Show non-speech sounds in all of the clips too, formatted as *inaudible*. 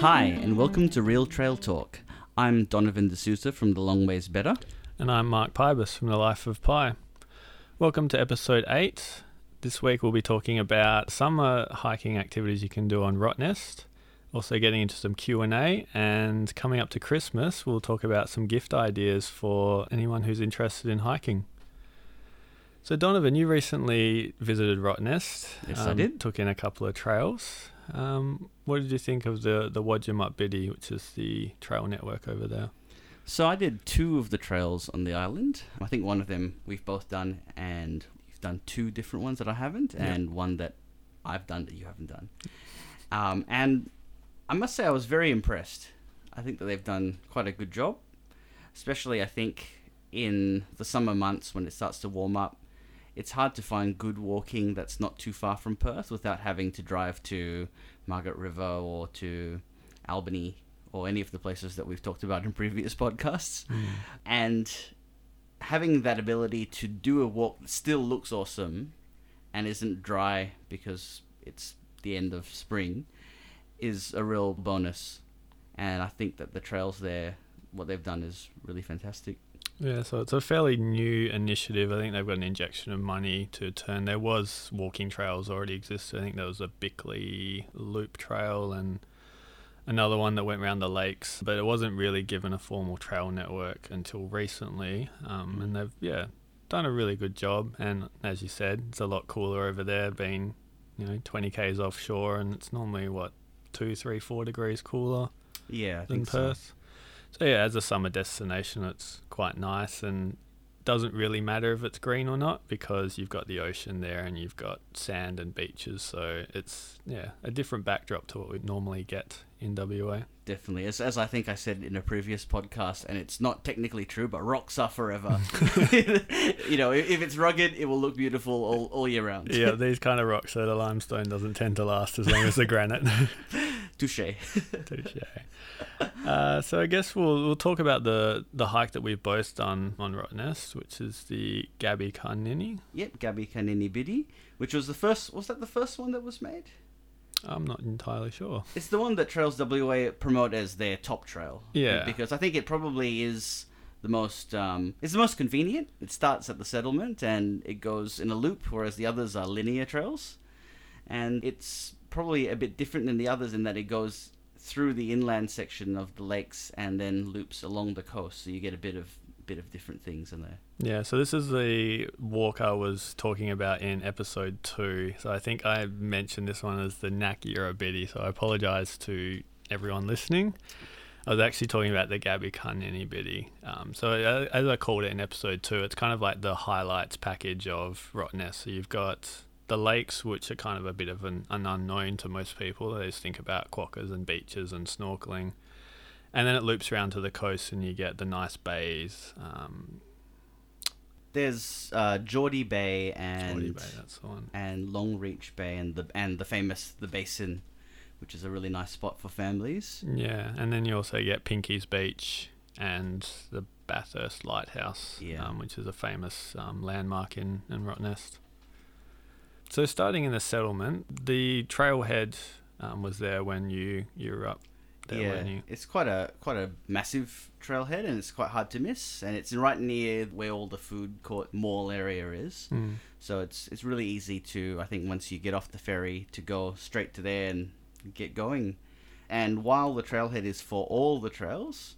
Hi, and welcome to Real Trail Talk. I'm Donovan D'Souza from The Long Ways Better. And I'm Mark Pybus from The Life of Pi. Welcome to episode 8. This week we'll be talking about summer hiking activities you can do on Rottnest, also getting into some Q&A, and coming up to Christmas we'll talk about some gift ideas for anyone who's interested in hiking. So Donovan, you recently visited Rottnest. Yes, I did. Um, took in a couple of trails. Um, what did you think of the the Wadjemup Bidi, which is the trail network over there? So I did two of the trails on the island. I think one of them we've both done, and you've done two different ones that I haven't, Yeah. and one that I've done that you haven't done. Um, and I must say, I was very impressed. I think that they've done quite a good job, especially I think in the summer months when it starts to warm up. It's hard to find good walking that's not too far from Perth without having to drive to Margaret River or to Albany or any of the places that we've talked about in previous podcasts. Hmm. And having that ability to do a walk that still looks awesome and isn't dry because it's the end of spring is a real bonus. And i think that the trails there what they've done is really fantastic Yeah, so it's a fairly new initiative. I think they've got an injection of money to turn. There was walking trails already existed. I think there was a Bickley Loop Trail and another one that went around the lakes, but it wasn't really given a formal trail network until recently. Um, and they've yeah done a really good job. And as you said, it's a lot cooler over there, being you know 20 k's offshore, and it's normally what two, three, four degrees cooler yeah I than think so. So. yeah, as a summer destination, it's quite nice and doesn't really matter if it's green or not because you've got the ocean there and you've got sand and beaches. So it's yeah a different backdrop to what we normally get in WA. definitely as, as i think i said in a previous podcast and it's not technically true but rocks are forever *laughs* *laughs* you know if, if it's rugged it will look beautiful all, all year round yeah, *laughs* these kind of rocks, so the limestone doesn't tend to last as long as the granite. Touche *laughs* Touche. Uh, so I guess we'll we'll talk about the the hike that we've both done on Rottnest, which is the Gabbi Karniny. Yep, Gabbi Karniny Bidi, which was the first. Was that the first one that was made? I'm not entirely sure. It's the one that Trails WA promote as their top trail. Yeah. Because I think it probably is the most. Um, it's the most convenient. It starts at the settlement and it goes in a loop, whereas the others are linear trails, and it's probably a bit different than the others in that it goes through the inland section of the lakes and then loops along the coast, so you get a bit of bit of different things in there. Yeah, so this is the walk I was talking about in episode two. So I think I mentioned this one as the Nak Biddy, so I apologise to everyone listening. I was actually talking about the Gabbi Karniny Bidi. Um, so as I called it in episode two, it's kind of like the highlights package of Rottnest. So you've got the lakes, which are kind of a bit of an, an unknown to most people. They just think about quokkas and beaches and snorkeling. And then it loops around to the coast and you get the nice bays, um, There's uh, Geordie Bay and Geordie Bay, that's the one. and Longreach Bay and the and the famous the Basin, which is a really nice spot for families. Yeah, and then you also get Pinky's Beach and the Bathurst Lighthouse, Yeah. um, which is a famous um, landmark in, in Rottnest. So starting in the settlement, the trailhead um, was there when you you were up there, yeah, weren't you? it's quite a quite a massive trailhead and it's quite hard to miss. And it's right near where all the food court mall area is. Mm. So it's it's really easy to I think once you get off the ferry to go straight to there and get going. And while the trailhead is for all the trails,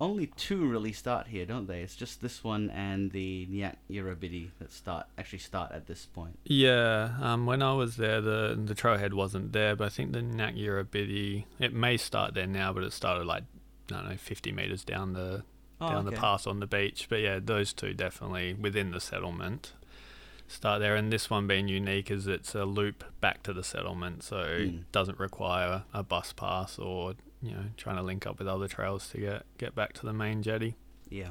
only two really start here, don't they? It's just this one and the Nyak Yerabidi that start actually start at this point. Yeah, um, when I was there, the the trailhead wasn't there, but I think the Nak Biddy, it may start there now, but it started like I don't know, 50 meters down the Oh, down okay. the pass on the beach. But yeah, those two definitely within the settlement start there. And this one being unique is it's a loop back to the settlement, so Mm. it doesn't require a bus pass or you know trying to link up with other trails to get get back to the main jetty. Yeah.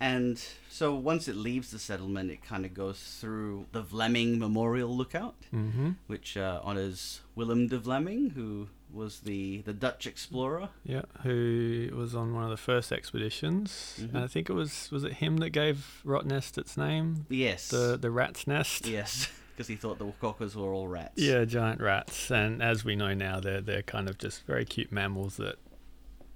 And so once it leaves the settlement, it kind of goes through the Vlaming Memorial Lookout, Mm-hmm. which uh, honors Willem de Vlaming, who was the, the Dutch explorer. Yeah, who was on one of the first expeditions, Mhm. and I think it was was it him that gave Rottnest its name, Yes. the the rat's nest. yes. *laughs* because he thought the quokkas were all rats. Yeah, giant rats, and as we know now, they're they're kind of just very cute mammals that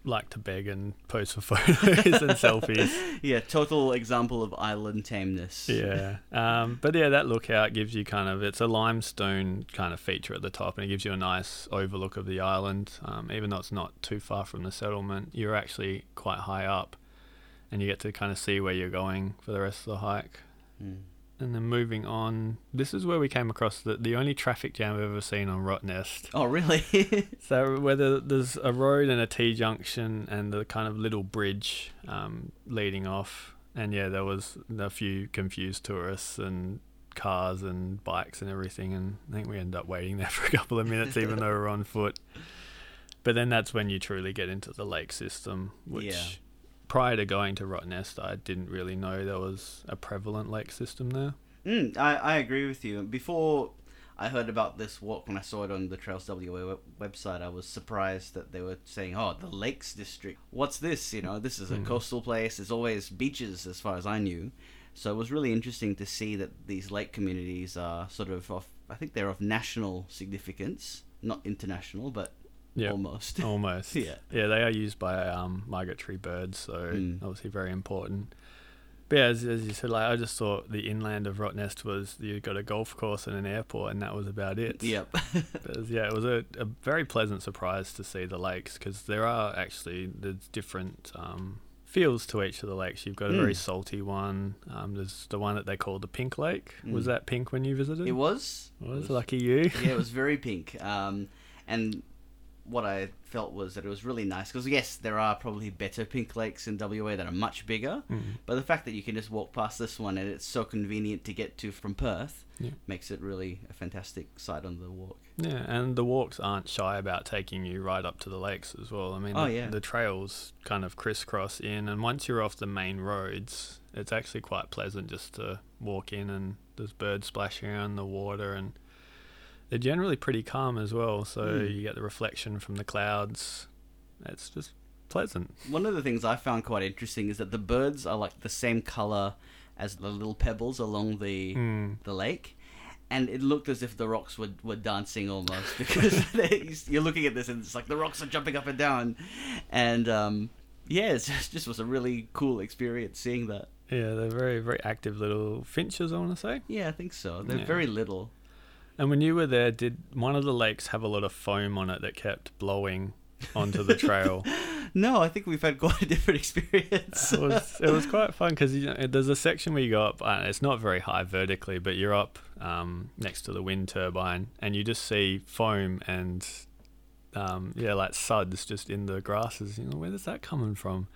like to beg and pose for *laughs* photos and selfies. *laughs* Yeah, total example of island tameness. Yeah, um, but yeah, that lookout gives you kind of it's a limestone kind of feature at the top, and it gives you a nice overlook of the island. Um, even though it's not too far from the settlement, you're actually quite high up, and you get to kind of see where you're going for the rest of the hike. Mm. And then moving on, this is where we came across the, the only traffic jam I've ever seen on Rottnest. Oh, really? *laughs* So whether there's a road and a T junction and the kind of little bridge um, leading off, and yeah, there was a few confused tourists and cars and bikes and everything, and I think we ended up waiting there *laughs* for a couple of minutes, even though we were on foot. But then that's when you truly get into the lake system, which Yeah. Prior to going to Rottnest, I didn't really know there was a prevalent lake system there. Mm, I, I agree with you. Before I heard about this walk, when I saw it on the Trails WA website, I was surprised that they were saying, "Oh, the Lakes District. What's this? You know, this is a Mm. coastal place. There's always beaches, as far as I knew." So it was really interesting to see that these lake communities are sort of of. I think they're of national significance, not international, but Yeah. almost. *laughs* Almost. Yeah. Yeah, they are used by um, migratory birds, so Mm. obviously very important. But yeah, as, as you said, like I just thought the inland of Rottnest was you got a golf course and an airport, and that was about it. Yep. *laughs* It was- yeah, it was a, a very pleasant surprise to see the lakes because there are actually there's different um, feels to each of the lakes. You've got a very Mm. salty one. Um, there's the one that they call the Pink Lake. Was Mm. that pink when you visited? it was. Was It lucky you. yeah, it was *laughs* very pink. Um, and what I felt was that it was really nice because yes, there are probably better pink lakes in WA that are much bigger, Mm. but the fact that you can just walk past this one and it's so convenient to get to from Perth Yeah. makes it really a fantastic sight on the walk. Yeah, and the walks aren't shy about taking you right up to the lakes as well. I mean, Oh, the, yeah. the trails kind of crisscross in, and once you're off the main roads, it's actually quite pleasant just to walk in, and there's birds splashing around the water, and they're generally pretty calm as well. So Mm. you get the reflection from the clouds. It's just pleasant. One of the things I found quite interesting is that the birds are like the same color as the little pebbles along the Mm. the lake. And it looked as if the rocks were, were dancing almost *laughs* because *laughs* they- you're looking at this and it's like the rocks are jumping up and down, and um, yeah, it *laughs* just, just was a really cool experience seeing that. Yeah, they're very, very active little finches, I want to say. Yeah, I think so. They're Yeah. very little. And when you were there, did one of the lakes have a lot of foam on it that kept blowing onto the trail? *laughs* No, I think we've had quite a different experience. it was it was quite fun because you know, there's a section where you go up. Uh, it's not very high vertically, but you're up um, next to the wind turbine, and you just see foam and um, yeah, like suds just in the grasses. You know, where is that coming from?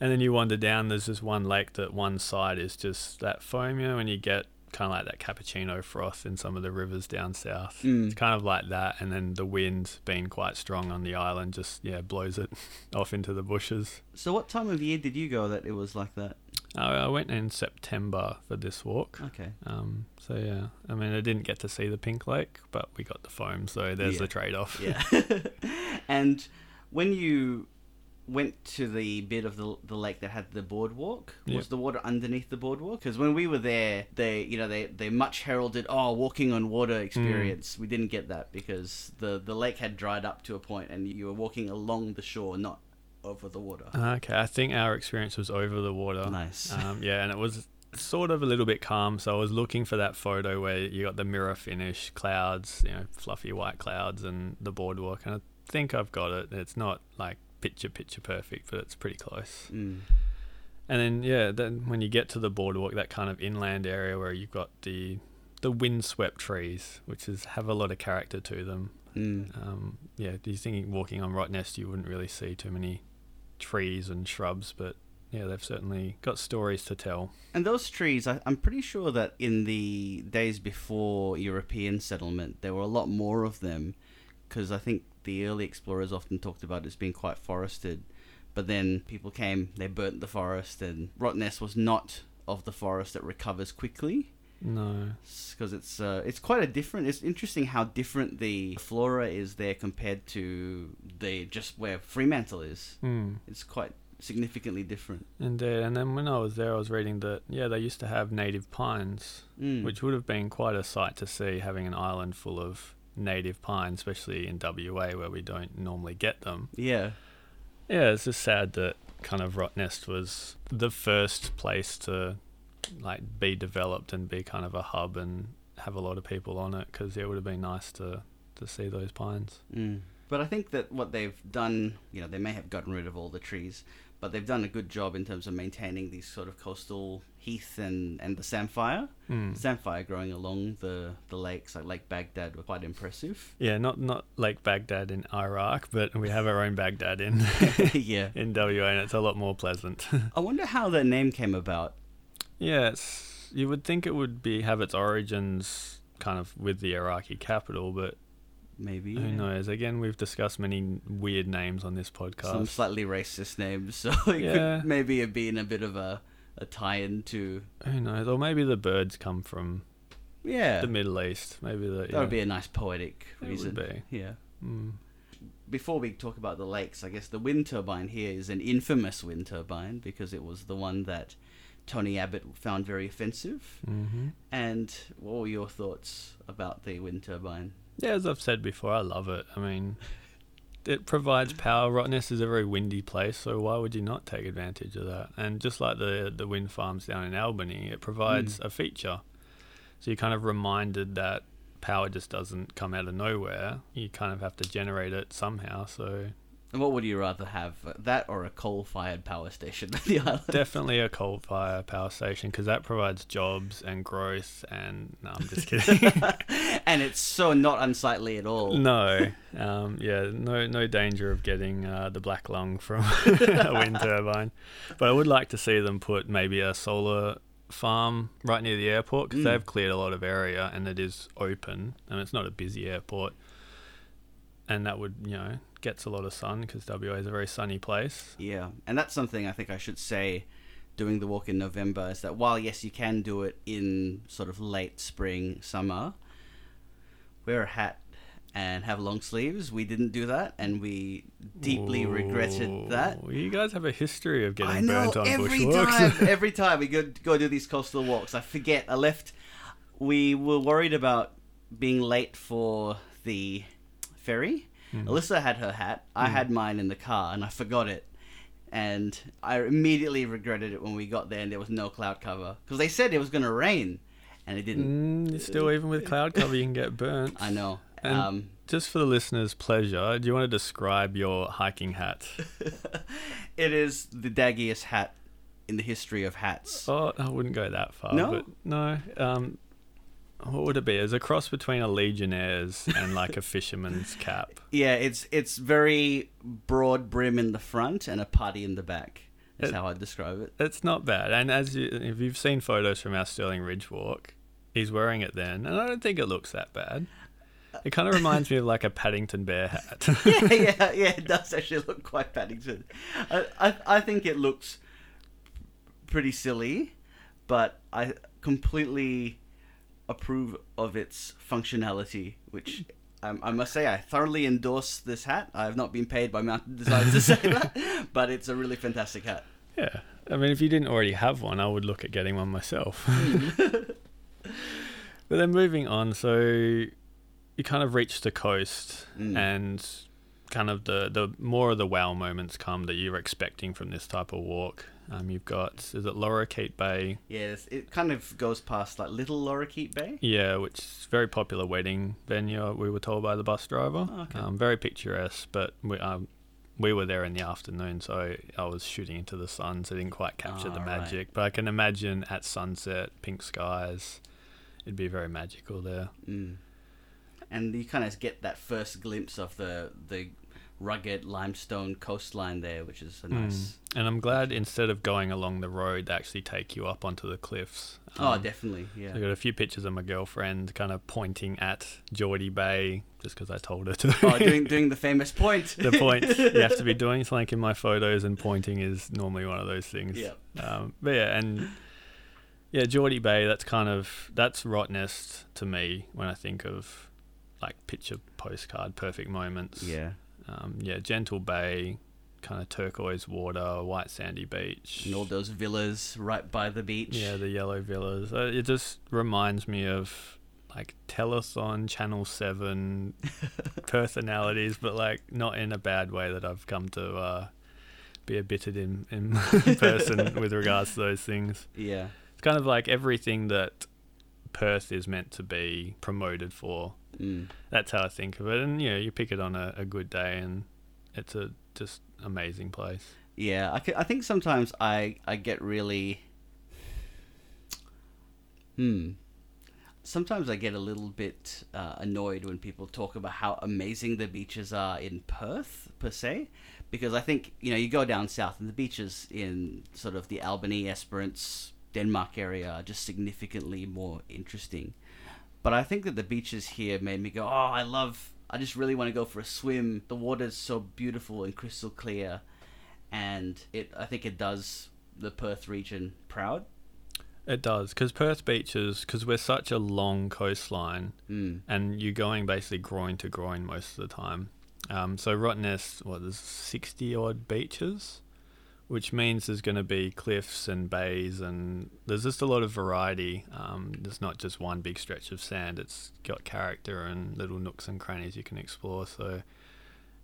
And then you wander down. There's this one lake that one side is just that foam, you know, and you get kind of like that cappuccino froth in some of the rivers down south. Mm. It's kind of like that, and then the wind being quite strong on the island just yeah blows it *laughs* off into the bushes. So, what time of year did you go that it was like that? Uh, I went in September for this walk. Okay. Um, so yeah, I mean, I didn't get to see the pink lake, but we got the foam, so there's Yeah. the trade-off. Yeah. *laughs* *laughs* and when you went to the bit of the, the lake that had the boardwalk, was Yep. the water underneath the boardwalk? Because when we were there, they you know they, they much heralded oh walking on water Mm. experience. We didn't get that because the the lake had dried up to a point and you were walking along the shore, not over the water. Okay, I think our experience was over the water. Nice. Um, yeah, and it was sort of a little bit calm. So I was looking for that photo where you got the mirror finish, clouds, you know, fluffy white clouds, and the boardwalk. And I think I've got it. It's not like picture picture perfect, but it's pretty close. Mm. And then yeah, then when you get to the boardwalk, that kind of inland area where you've got the the windswept trees, which is have a lot of character to them. Mm. Um, yeah, do you think walking on Rottnest you wouldn't really see too many trees and shrubs, but yeah, they've certainly got stories to tell. And those trees, I, I'm pretty sure that in the days before European settlement, there were a lot more of them, because I think the early explorers often talked about it as being quite forested. But then people came, they burnt the forest, and Rottnest was not of the forest that recovers quickly, No. because it's uh, it's quite a different. It's interesting how different the flora is there compared to the just where Fremantle is. Hmm. It's quite significantly different. Indeed. And then when I was there, I was reading that, yeah, they used to have native pines, Mm. which would have been quite a sight to see having an island full of native pines, especially in WA where we don't normally get them. yeah, Yeah, it's just sad that kind of Rottnest was the first place to like be developed and be kind of a hub and have a lot of people on it because it would have been nice to to see those pines. Mm. But I think that what they've done, you know, they may have gotten rid of all the trees, but they've done a good job in terms of maintaining these sort of coastal heath and, and the samphire. Mm. Samphire growing along the, the lakes, like Lake Baghdad, were quite impressive. Yeah, not not like Baghdad in Iraq, but we have our own Baghdad in *laughs* yeah. *laughs* in WA, and it's a lot more pleasant. *laughs* I wonder how that name came about. yeah, it's, you would think it would be have its origins kind of with the Iraqi capital, but Maybe. who knows? Again, we've discussed many weird names on this podcast. Some slightly racist names, *laughs* so it Yeah. could maybe have been a bit of a, a tie-in to Who knows? Or maybe the birds come from yeah. the Middle East. Maybe the That yeah, would be a nice poetic It reason. be. Yeah. Mm. Before we talk about the lakes, I guess the wind turbine here is an infamous wind turbine because it was the one that Tony Abbott found very offensive. hmm And what were your thoughts about the wind turbine? Yeah, as I've said before, I love it. I mean, it provides power. Rottnest is a very windy place, so why would you not take advantage of that? And just like the the wind farms down in Albany, it provides mm. a feature. So you're kind of reminded that power just doesn't come out of nowhere. You kind of have to generate it somehow. So And what would you rather have, uh, that or a coal-fired power station *laughs* on the island? definitely a coal-fired power station because that provides jobs and growth. And no, I'm just kidding. *laughs* *laughs* and it's so not unsightly at all. No, um, yeah, no, no danger of getting uh, the black lung from a wind turbine. But I would like to see them put maybe a solar farm right near the airport because Mm. they've cleared a lot of area and it is open and it's not a busy airport. And that would, you know, gets a lot of sun because WA is a very sunny place. Yeah, and that's something I think I should say doing the walk in November is that while yes you can do it in sort of late spring summer, wear a hat and have long sleeves. We didn't do that, and we deeply regretted that. Ooh, You guys have a history of getting I know burnt on every bushwalks. time. *laughs* every time we go go do these coastal walks, I forget. I left. We were worried about being late for the ferry. Mhm. Alyssa had her hat. I Mm. had mine in the car, and I forgot it. And I immediately regretted it when we got there and there was no cloud cover because they said it was going to rain, and it didn't. Mm, still, even with cloud cover, you can get burnt. *laughs* I know. And- um, Just for the listeners' pleasure, do you want to describe your hiking hat? *laughs* it is the daggiest hat in the history of hats. Oh, I wouldn't go that far. No? But no. Um, what would it be? It's a cross between a Legionnaire's and like a *laughs* fisherman's cap. Yeah, it's it's very broad brim in the front and a putty in the back. It- how I describe it. It's not bad. And as you, if you've seen photos from our Stirling Ridge walk, he's wearing it then, and I don't think it looks that bad. It kind of reminds me of like a Paddington Bear hat. *laughs* yeah, yeah, *laughs* yeah. It does actually look quite Paddington. I, I, I think it looks pretty silly, but I completely approve of its functionality, which. Um, I must say, I thoroughly endorse this hat. I have not been paid by Mountain Design to *laughs* say that, but it's a really fantastic hat. yeah. I mean, if you didn't already have one, I would look at getting one myself. *laughs* but then moving on, so you kind of reach the coast Mm. and kind of the, the more of the wow moments come that you're expecting from this type of walk. Um, you've got, is it Lorikeet Bay? Yes, it kind of goes past like Little Lorikeet Bay. Yeah, which is very popular wedding venue, we were told by the bus driver. Oh, okay. um, very picturesque, but we, um, we were there in the afternoon, so I was shooting into the sun, so I didn't quite capture the Ah, right. magic. But I can imagine at sunset, pink skies, it'd be very magical there. Mm. And you kind of get that first glimpse of the the rugged limestone coastline there, which is a nice. Mm. And I'm glad instead of going along the road, they actually take you up onto the cliffs. Oh, Um, definitely, yeah. I got a few pictures of my girlfriend kind of pointing at Geordie Bay just because I told her to. oh, doing doing *laughs* the famous point. the point you have to be *laughs* doing something in my photos, and pointing is normally one of those things. Yeah. Um, but yeah, and yeah, Geordie Bay. That's kind of that's Rottnest to me when I think of like picture postcard perfect moments. Yeah. Um, yeah, Gentle Bay, kind of turquoise water, white sandy beach. And all those villas right by the beach. Yeah, the yellow villas. Uh, it just reminds me of like telethon channel 7 *laughs* personalities but like not in a bad way that i've come to uh, be embittered in in *laughs* *laughs* person with regards to those things Yeah. it's kind of like everything that perth is meant to be promoted for Mm. that's how i think of it and you know you pick it on a, a good day and it's a just amazing place Yeah, I think sometimes I, I get really. Hmm. Sometimes I get a little bit uh, annoyed when people talk about how amazing the beaches are in Perth, per se. Because I think, you know, you go down south and the beaches in sort of the Albany, Esperance, Denmark area are just significantly more interesting. But I think that the beaches here made me go, oh, I love, I just really want to go for a swim. The water's so beautiful and crystal clear and it I think it does the Perth region proud. it does because perth beaches because we're such a long coastline Mm. and you're going basically groin to groin most of the time. Um, so Rottnest, what there's sixty odd beaches, which means there's going to be cliffs and bays, and there's just a lot of variety. Um, there's not just one big stretch of sand; it's got character and little nooks and crannies you can explore. So,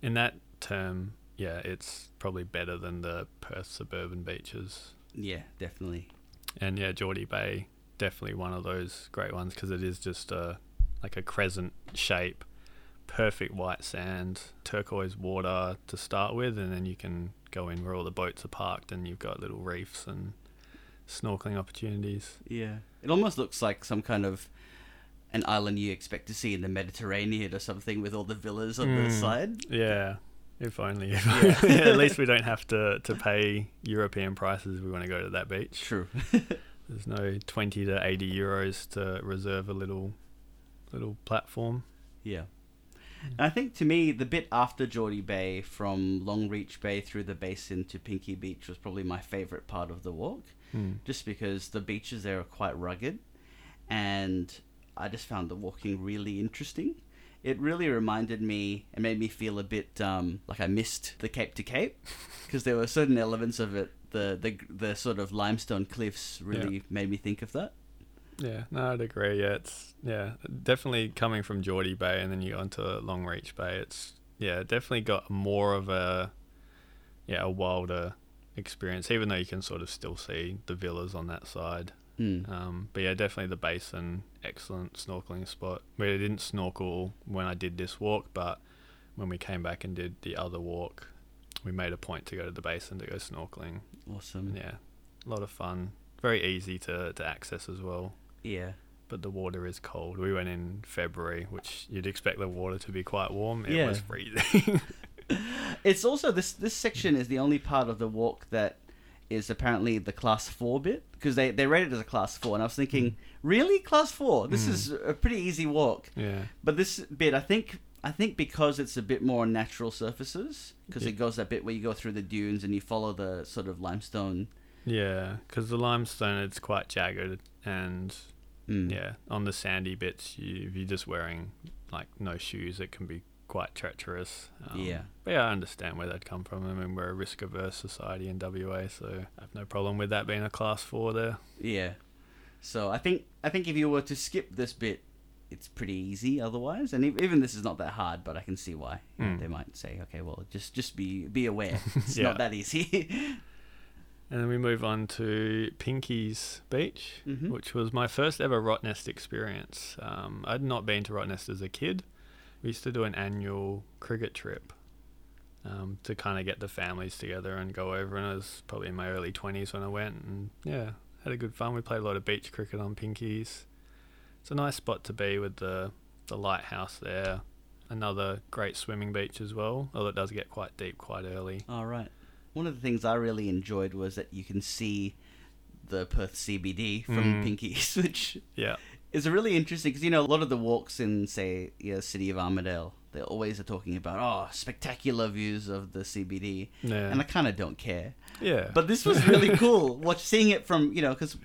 in that term, yeah, it's probably better than the Perth suburban beaches. Yeah, definitely. And yeah, Geordie Bay, definitely one of those great ones because it is just a like a crescent shape, perfect white sand, turquoise water to start with, and then you can go in where all the boats are parked, and you've got little reefs and snorkeling opportunities. Yeah. It almost looks like some kind of an island you expect to see in the Mediterranean or something with all the villas on the Mm. side. Yeah, if only. *laughs* If Yeah. At least we *laughs* don't have to to pay European prices if we want to go to that beach. True. *laughs* There's no twenty to eighty euros to reserve a little little platform. Yeah. And I think to me, the bit after Geordie Bay, from Longreach Bay through the basin to Pinky Beach, was probably my favourite part of the walk. Hmm. just because the beaches there are quite rugged and I just found the walking really interesting. It really reminded me and made me feel a bit um, like I missed the Cape to Cape *laughs* because there were certain elements of it. The, the the sort of limestone cliffs really made me think of that. Yeah, no, I'd agree. Yeah, it's yeah, definitely coming from Geordie Bay and then you go into Longreach Bay. It's yeah, definitely got more of a yeah a wilder experience. Even though you can sort of still see the villas on that side. Mm. Um, but yeah, definitely the basin, excellent snorkeling spot. We didn't snorkel when I did this walk, but when we came back and did the other walk, we made a point to go to the basin to go snorkeling. Awesome. Yeah, a lot of fun. Very easy to, to access as well Yeah. but the water is cold. We went in February, which you'd expect the water to be quite warm. It Yeah. was freezing. *laughs* It's also this this section is the only part of the walk that is apparently the class four bit because they they rate it as a class four, and I was thinking, really class four? This Mm. is a pretty easy walk. yeah, But this bit, I think, I think because it's a bit more on natural surfaces, because Yeah. it goes that bit where you go through the dunes and you follow the sort of limestone. yeah, because the limestone it's quite jagged, and Mm. yeah, on the sandy bits, you, if you're just wearing like no shoes, it can be quite treacherous. Um, Yeah. but yeah, I understand where they'd come from. I mean, we're a risk averse society in WA, so I have no problem with that being a class four there. Yeah. So I think I think if you were to skip this bit, it's pretty easy. Otherwise, and even this is not that hard, but I can see why Mm. they might say, okay, well, just just be be aware, *laughs* it's Yeah. not that easy. *laughs* And then we move on to Pinky's Beach, Mhm. which was my first ever Rottnest experience. Um, I'd not been to Rottnest as a kid. We used to do an annual cricket trip um, to kind of get the families together and go over. And I was probably in my early 20s when I went. And yeah, had a good fun. We played a lot of beach cricket on Pinky's. It's a nice spot to be with the, the lighthouse there. Another great swimming beach as well, although it does get quite deep quite early. All right. One of the things I really enjoyed was that you can see the Perth CBD from Mm. Pinky's, *laughs* which Yeah. is really interesting because you know a lot of the walks in say you know, city of Armadale they always are talking about oh spectacular views of the CBD Yeah. and I kind of don't care yeah. but this was really *laughs* cool watch seeing it from you know because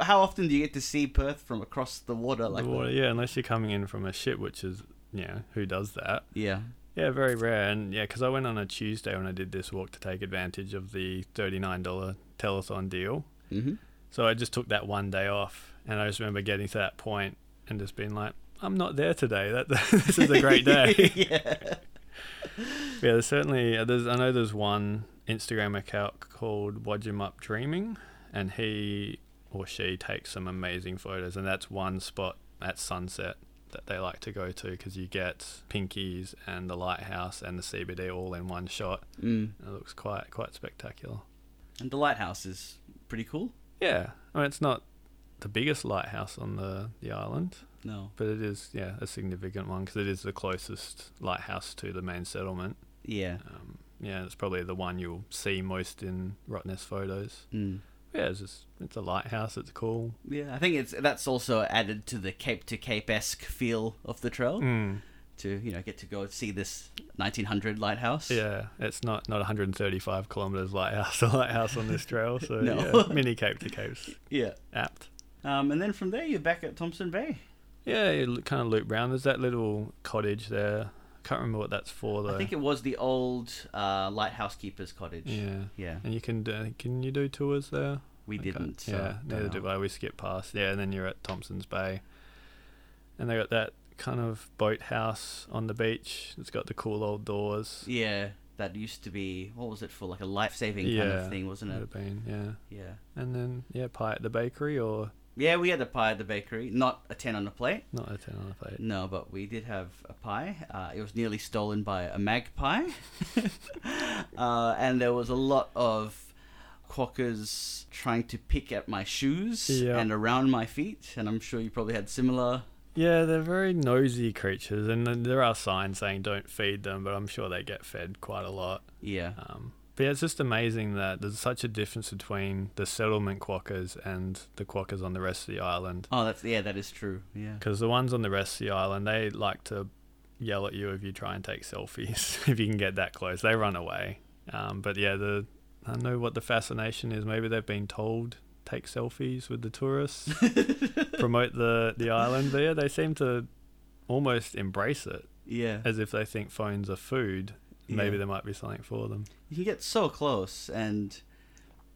how often do you get to see Perth from across the water like the water, yeah, unless you're coming in from a ship, which is, yeah who does that? yeah Yeah, very rare. And yeah, because I went on a Tuesday when I did this walk to take advantage of the $39 telethon deal. Mm-hmm. So I just took that one day off. And I just remember getting to that point and just being like, I'm not there today. That *laughs* This is a great *laughs* day. yeah. *laughs* yeah, there's certainly, uh, there's, I know there's one Instagram account called Wodgem Up Dreaming. And he or she takes some amazing photos. And that's one spot at sunset that they like to go to because you get Pinkies and the lighthouse and the CBD all in one shot. Mm. It looks quite quite spectacular. And the lighthouse is pretty cool. Yeah, I mean it's not the biggest lighthouse on the the island, No. but it is yeah a significant one because it is the closest lighthouse to the main settlement. Yeah. Um, yeah, it's probably the one you'll see most in Rottnest photos. Mm. Yeah, it's just it's a lighthouse. It's cool. Yeah, I think it's that's also added to the Cape to Cape esque feel of the trail Mm. to you know get to go see this 1900 lighthouse. Yeah, it's not not 135 kilometers lighthouse *laughs* a lighthouse on this trail. So *laughs* No. yeah, mini Cape to Cape's yeah. apt. Um, and then from there you're back at Thomson Bay. Yeah, you kind of loop round. There's that little cottage there. Can't remember what that's for though. I think it was the old uh, lighthouse keeper's cottage. yeah, Yeah, and you can do, can you do tours there? we Okay. didn't. So yeah, neither did I. We skipped past. Yeah, and then you're at Thomson's Bay, and they got that kind of boathouse on the beach. It's got the cool old doors. Yeah, that used to be what was it for? Like a life saving kind of thing, wasn't Would it? have been yeah, Yeah. and then yeah, pie at the bakery or Yeah, we had a pie at the bakery. Not a ten on a plate. not a ten on a plate. No, but we did have a pie. Uh, it was nearly stolen by a magpie, *laughs* uh, and there was a lot of quokkas trying to pick at my shoes Yeah. and around my feet. And I'm sure you probably had similar. Yeah, they're very nosy creatures, and there are signs saying don't feed them, but I'm sure they get fed quite a lot. Yeah, Um, but yeah, it's just amazing that there's such a difference between the settlement quokkas and the quokkas on the rest of the island. Oh, that's yeah, that is true. Yeah. Because the ones on the rest of the island, they like to yell at you if you try and take selfies. *laughs* if you can get that close, they run away. Um, but yeah, the I don't know what the fascination is. Maybe they've been told take selfies with the tourists, *laughs* promote the the island. But yeah, they seem to almost embrace it Yeah. as if they think phones are food. Maybe Yeah. there might be something for them. You can get so close, and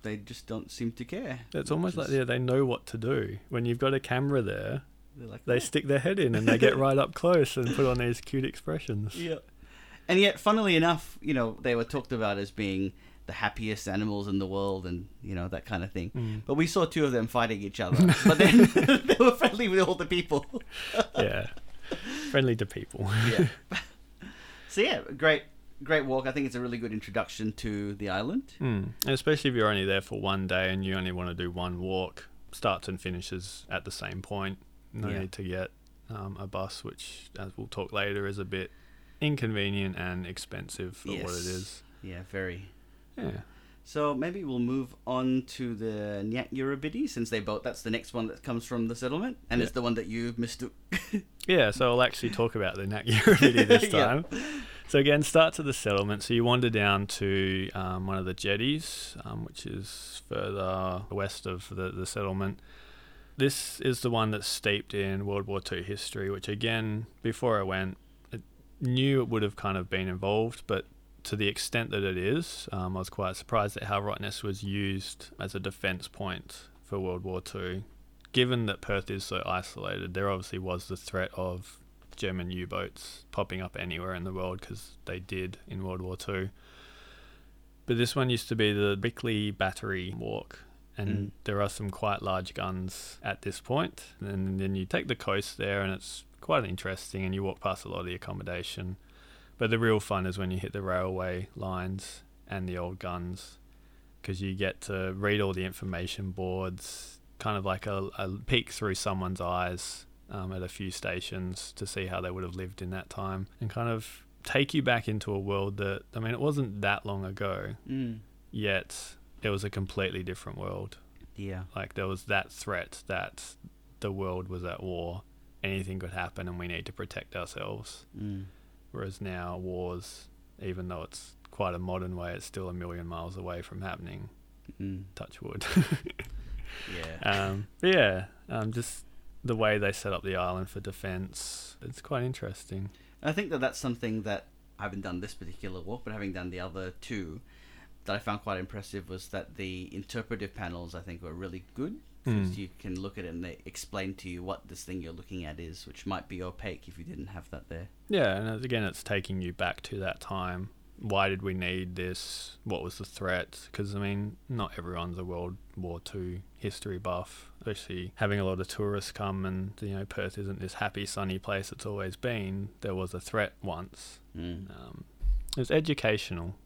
they just don't seem to care. It's almost which like is- yeah, they know what to do. When you've got a camera there, like they "Oh." stick their head in and they get right up close and put on these cute expressions. *laughs* Yeah. And yet, funnily enough, you know, they were talked about as being the happiest animals in the world and, you know, that kind of thing. Mm. But we saw two of them fighting each other. but then *laughs* *laughs* they were friendly with all the people. yeah, friendly to people. Yeah. so, yeah, great, great walk. I think it's a really good introduction to the island. Mm. And especially if you're only there for one day and you only want to do one walk, starts and finishes at the same point. No Yeah. need to get um, a bus, which, as we'll talk later, is a bit inconvenient and expensive for what it is. Yeah, very. Yeah. So maybe we'll move on to the Ngank Yira Bidi since they both. That's the next one that comes from the settlement, and it's the one that you mistook. *laughs* Yeah, so I'll actually talk about the Ngank Yira Bidi this *laughs* Yeah. So again, start to the settlement. So you wander down to um, one of the jetties, um, which is further west of the, the settlement. This is the one that's steeped in World War II history, which again, before I went, I knew it would have kind of been involved, but to the extent that it is, um, I was quite surprised at how Rottnest was used as a defence point for World War II. Given that Perth is so isolated, there obviously was the threat of German U-boats popping up anywhere in the world because they did in World War Two. But this one used to be the Bickley Battery Walk, and Mm. there are some quite large guns at this point. And then you take the coast there, and it's quite interesting, and you walk past a lot of the accommodation. But the real fun is when you hit the railway lines and the old guns, because you get to read all the information boards, kind of like a, a peek through someone's eyes um, at a few stations to see how they would have lived in that time and kind of take you back into a world that, I mean, it wasn't that long ago, Mm. yet it was a completely different world. Yeah. Like there was that threat that the world was at war, anything could happen, and we need to protect ourselves. Mm. Whereas now, wars, even though it's quite a modern way, it's still a million miles away from happening. Mm. Touch wood. *laughs* Yeah. um, yeah, um, just the way they set up the island for defense, it's quite interesting. I think that that's something that I haven't done this particular walk, but having done the other two, that I found quite impressive was that the interpretive panels I think were really good because Mm. you can look at it and they explain to you what this thing you're looking at is, which might be opaque if you didn't have that there. Yeah, and again, it's taking you back to that time. Why did we need this? What was the threat? Because I mean, not everyone's a World War Two history buff, especially having a lot of tourists come, and you know, Perth isn't this happy, sunny place it's always been. There was a threat once. Mm. Um, it was educational,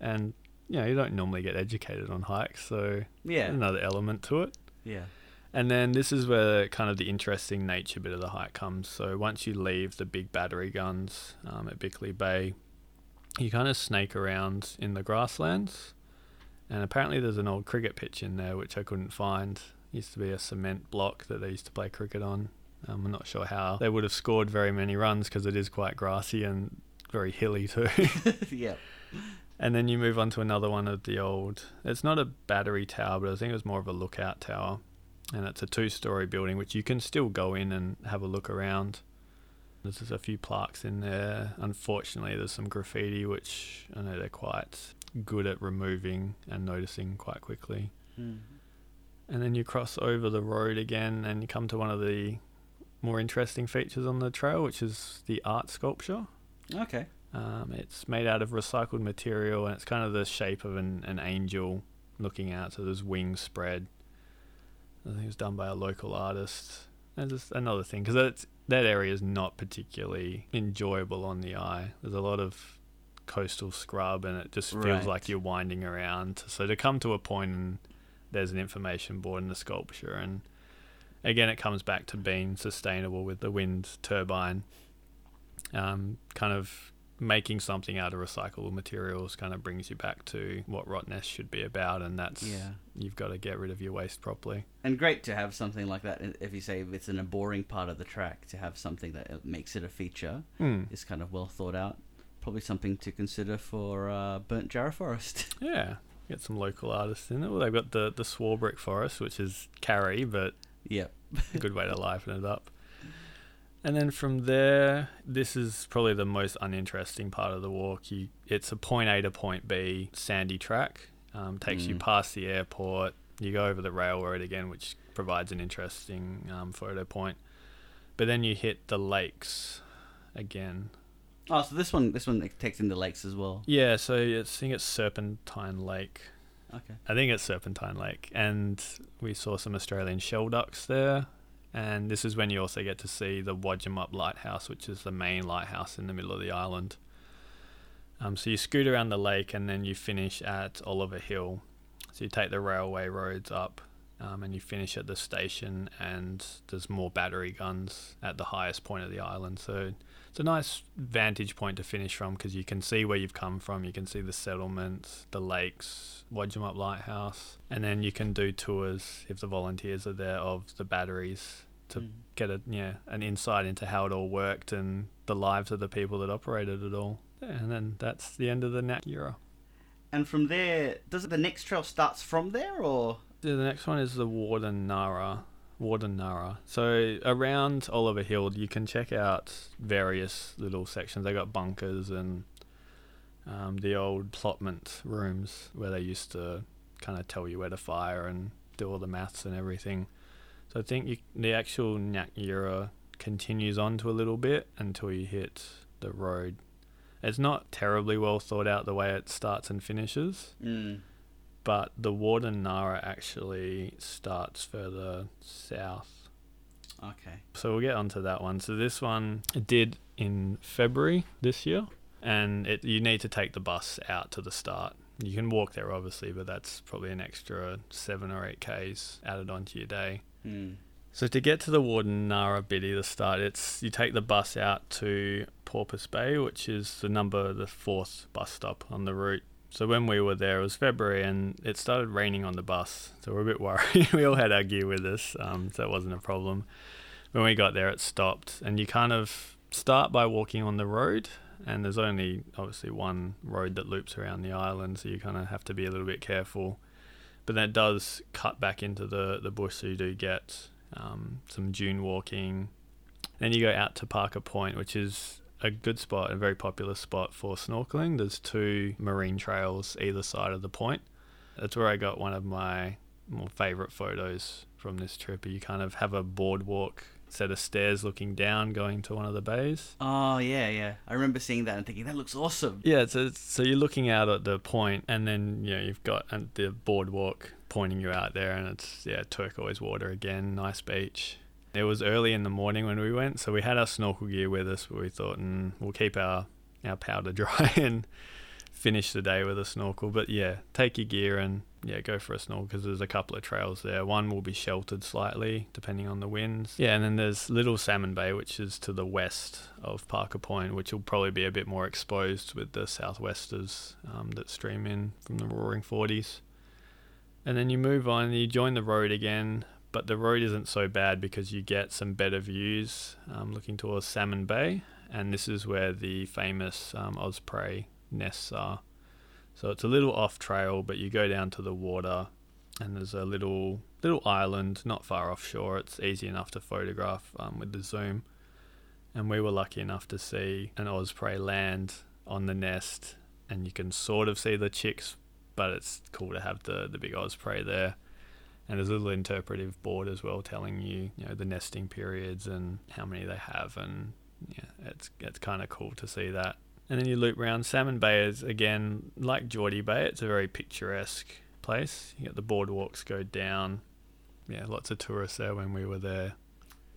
and you know, you don't normally get educated on hikes, so Yeah, another element to it. yeah. And then this is where kind of the interesting nature bit of the hike comes. So once you leave the big battery guns um, at Bickley Bay, you kind of snake around in the grasslands. And apparently there's an old cricket pitch in there, which I couldn't find. Used to be a cement block that they used to play cricket on. Um, I'm not sure how they would have scored very many runs because it is quite grassy and very hilly too. *laughs* yeah. And then you move on to another one of the old. It's not a battery tower, but I think it was more of a lookout tower. And it's a two story building, which you can still go in and have a look around. There's just a few plaques in there. Unfortunately, there's some graffiti, which I know they're quite good at removing and noticing quite quickly. Mm. And then you cross over the road again and you come to one of the more interesting features on the trail, which is the art sculpture. Okay. Um, it's made out of recycled material and it's kind of the shape of an, an angel looking out. So there's wings spread. I think it was done by a local artist. And just another thing, because that area is not particularly enjoyable on the eye. There's a lot of coastal scrub and it just feels Right. like you're winding around. So to come to a point and there's an information board and a sculpture and again it comes back to being sustainable with the wind turbine um, kind of making something out of recyclable materials kind of brings you back to what Rottnest should be about, and that's Yeah. you've got to get rid of your waste properly. And great to have something like that. If you say it's in a boring part of the track, to have something that uh, makes it a feature Mm. is kind of well thought out. Probably something to consider for uh, Burnt Jarrah Forest. *laughs* Yeah, get some local artists in it. Well, they've got the the Swarbrick Forest, which is carry, but yeah *laughs* a good way to liven it up. And then from there, this is probably the most uninteresting part of the walk. You, it's a point A to point B sandy track. Um, takes you Mm. past the airport. You go over the railroad again, which provides an interesting um, photo point. But then you hit the lakes again. Oh, so this one, this one takes in the lakes as well. Yeah, so it's, I think it's Serpentine Lake. Okay. I think it's Serpentine Lake, and we saw some Australian shelducks there. And this is when you also get to see the Wadjemup Lighthouse, which is the main lighthouse in the middle of the island. Um, so you scoot around the lake, and then you finish at Oliver Hill. So you take the railway roads up, um, and you finish at the station. And there's more battery guns at the highest point of the island. So it's a nice vantage point to finish from because you can see where you've come from. You can see the settlements, the lakes, Wadjemup Lighthouse, and then you can do tours if the volunteers are there of the batteries to Mm. get a yeah an insight into how it all worked and the lives of the people that operated it all. And then that's the end of the Nat era. And from there, does the next trail starts from there, or The next one is the Wardan Nara. Wardan Nara. So around Oliver Hill, you can check out various little sections. They got bunkers and um, the old plotment rooms where they used to kind of tell you where to fire and do all the maths and everything. So I think you, the actual era continues on to a little bit until you hit the road. It's not terribly well thought out the way it starts and finishes mm. But the Wardan Nara actually starts further south. okay? So we'll get onto that one. So this one did in February this year, and it you need to take the bus out to the start. You can walk there obviously, but that's probably an extra seven or eight k's added onto your day. Mm. So to get to the Wardan Nara Bidi, the start, it's you take the bus out to Porpoise Bay, which is the number the fourth bus stop on the route. So when we were there, it was February, and it started raining on the bus. So we're a bit worried. *laughs* we all had our gear with us, um, so it wasn't a problem. When we got there, it stopped, and you kind of start by walking on the road, and there's only obviously one road that loops around the island, so you kind of have to be a little bit careful. But then it does cut back into the the bush, so you do get um, some dune walking. Then you go out to Parker Point, which is a good spot, a very popular spot for snorkeling. There's two marine trails either side of the point. That's where I got one of my more favorite photos from this trip. You kind of have a boardwalk set of stairs looking down going to one of the bays. Oh yeah, yeah. I remember seeing that and thinking that looks awesome. Yeah, so so you're looking out at the point, and then you know you've got uh, the boardwalk pointing you out there, and it's yeah turquoise water again, nice beach. It was early in the morning when we went, so we had our snorkel gear with us, we thought, mm, we'll keep our our powder *laughs* dry and finish the day with a snorkel. But yeah, take your gear and yeah, go for a snorkel because there's a couple of trails there. One will be sheltered slightly depending on the winds. Yeah, and then there's Little Salmon Bay, which is to the west of Parker Point, which will probably be a bit more exposed with the southwesters um, that stream in from the Roaring Forties. And then you move on, and you join the road again, but the road isn't so bad because you get some better views um, looking towards Salmon Bay, and this is where the famous um, osprey nests are. So it's a little off trail, but you go down to the water, and there's a little little island not far offshore. It's easy enough to photograph um, with the zoom, and we were lucky enough to see an osprey land on the nest, and you can sort of see the chicks, but it's cool to have the the big osprey there. And there's a little interpretive board as well, telling you, you know, the nesting periods and how many they have, and yeah, it's it's kind of cool to see that and then you loop around. Salmon Bay is again like Geordie Bay. It's a very picturesque place. You get the boardwalks go down. Yeah, lots of tourists there when we were there.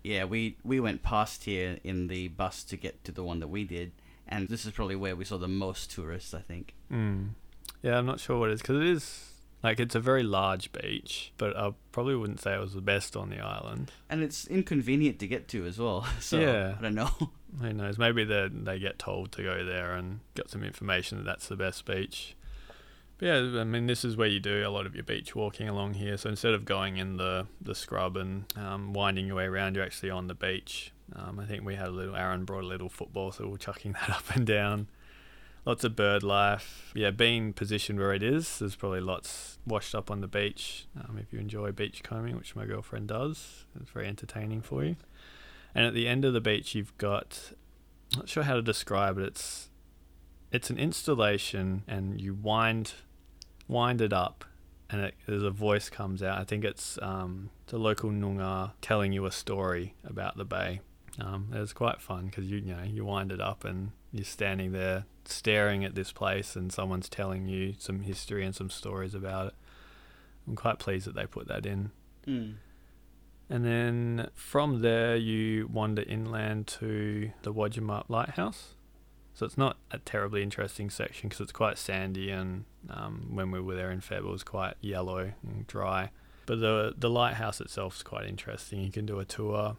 Yeah, we we went past here in the bus to get to the one that we did, and this is probably where we saw the most tourists. I think. Mm. Yeah, I'm not sure what it is because it is like it's a very large beach, but I probably wouldn't say it was the best on the island. And it's inconvenient to get to as well. *laughs* So Yeah. I don't know. *laughs* Who knows? Maybe they they get told to go there and got some information that that's the best beach. But yeah, I mean, this is where you do a lot of your beach walking along here. So instead of going in the the scrub and um, winding your way around, you're actually on the beach. Um, I think we had a little. Aaron brought a little football, so we we're chucking *laughs* that up and down. Lots of bird life. Yeah, being positioned where it is, there's probably lots washed up on the beach. Um, if you enjoy beach combing, which my girlfriend does, it's very entertaining for you. And at the end of the beach, you've got not sure how to describe it. It's it's an installation, and you wind wind it up, and it, there's a voice comes out. I think it's um, the local Noongar telling you a story about the bay. Um, was quite fun because you, you know you wind it up and you're standing there staring at this place, and someone's telling you some history and some stories about it. I'm quite pleased that they put that in. Mm. And then from there, you wander inland to the Wadjemup Lighthouse. So it's not a terribly interesting section because it's quite sandy, and um, when we were there in Feb, it was quite yellow and dry. But the the lighthouse itself is quite interesting. You can do a tour.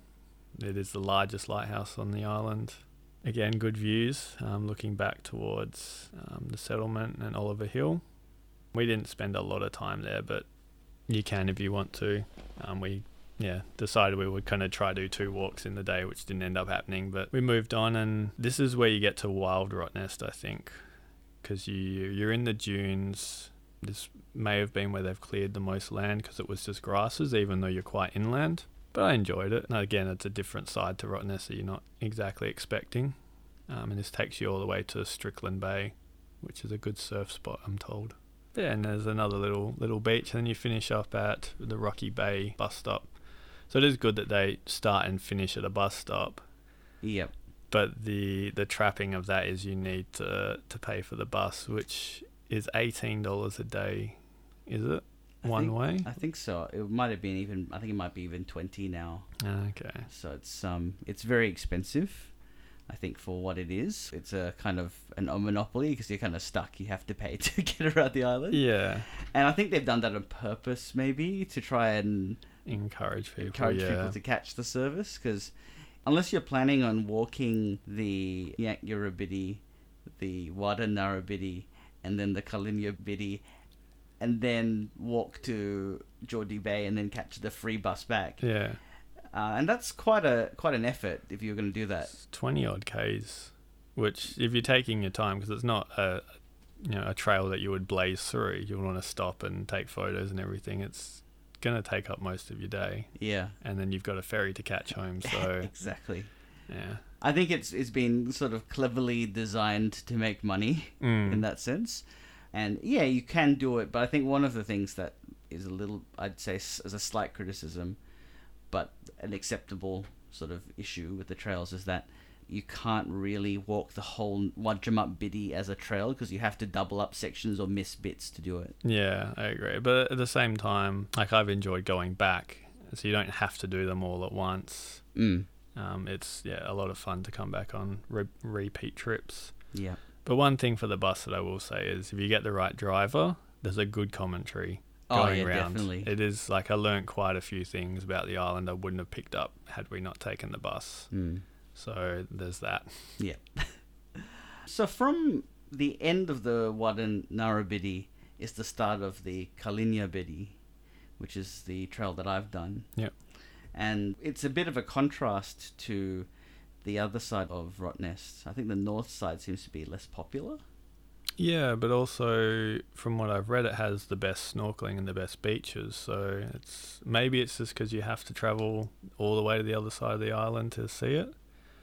It is the largest lighthouse on the island. Again, good views, um, looking back towards um, the settlement and Oliver Hill. We didn't spend a lot of time there, but you can if you want to. Um, we yeah, decided we would kind of try to do two walks in the day, which didn't end up happening. But we moved on, and this is where you get to Wild Rottnest, I think, because you you're in the dunes. This may have been where they've cleared the most land because it was just grasses, even though you're quite inland. But I enjoyed it. And again, it's a different side to Rottnest that you're not exactly expecting. Um, and this takes you all the way to Strickland Bay, which is a good surf spot, I'm told. Yeah, and there's another little little beach, and then you finish up at the Rocky Bay bus stop. So it is good that they start and finish at a bus stop, Yep. but the the trapping of that is you need to to pay for the bus, which is eighteen dollars a day. Is it I one think- way? I think so. It might have been even. I think it might be even twenty now. Okay. So it's um it's very expensive. I think for what it is, it's a kind of an, a monopoly because you're kind of stuck. You have to pay *laughs* to get around the island. Yeah. And I think they've done that on purpose, maybe to try and Encourage people. encourage yeah. people to catch the service. Because unless you're planning on walking the Ngank Yira Bidi, the Wardan Nara Bidi, and then the Karlinyah Bidi, and then walk to Geordie Bay and then catch the free bus back. Yeah. Uh, and that's quite a quite an effort if you're going to do that. It's twenty odd k's, which if you're taking your time, because it's not a you know a trail that you would blaze through. You want to stop and take photos and everything. It's gonna take up most of your day, Yeah. and then you've got a ferry to catch home. So *laughs* exactly. yeah, I think it's it's been sort of cleverly designed to make money Mm. in that sense. And yeah, you can do it, but I think one of the things that is a little, I'd say, as a slight criticism, but an acceptable sort of issue with the trails is that you can't really walk the whole Wadjemup Bidi as a trail because you have to double up sections or miss bits to do it. Yeah, I agree. But at the same time, like I've enjoyed going back, so you don't have to do them all at once. Mm. Um, it's yeah a lot of fun to come back on re- repeat trips. Yeah. But one thing for the bus that I will say is if you get the right driver, there's a good commentary going Oh, going yeah, around. definitely. It is like I learnt quite a few things about the island I wouldn't have picked up had we not taken the bus. Mm. So there's that. Yeah. *laughs* so from the end of the Wardan Nara Bidi is the start of the Karlinyah Bidi, which is the trail that I've done. Yep. And it's a bit of a contrast to the other side of Rottnest. I think the north side seems to be less popular. Yeah, but also from what I've read, it has the best snorkeling and the best beaches. So it's maybe it's just because you have to travel all the way to the other side of the island to see it.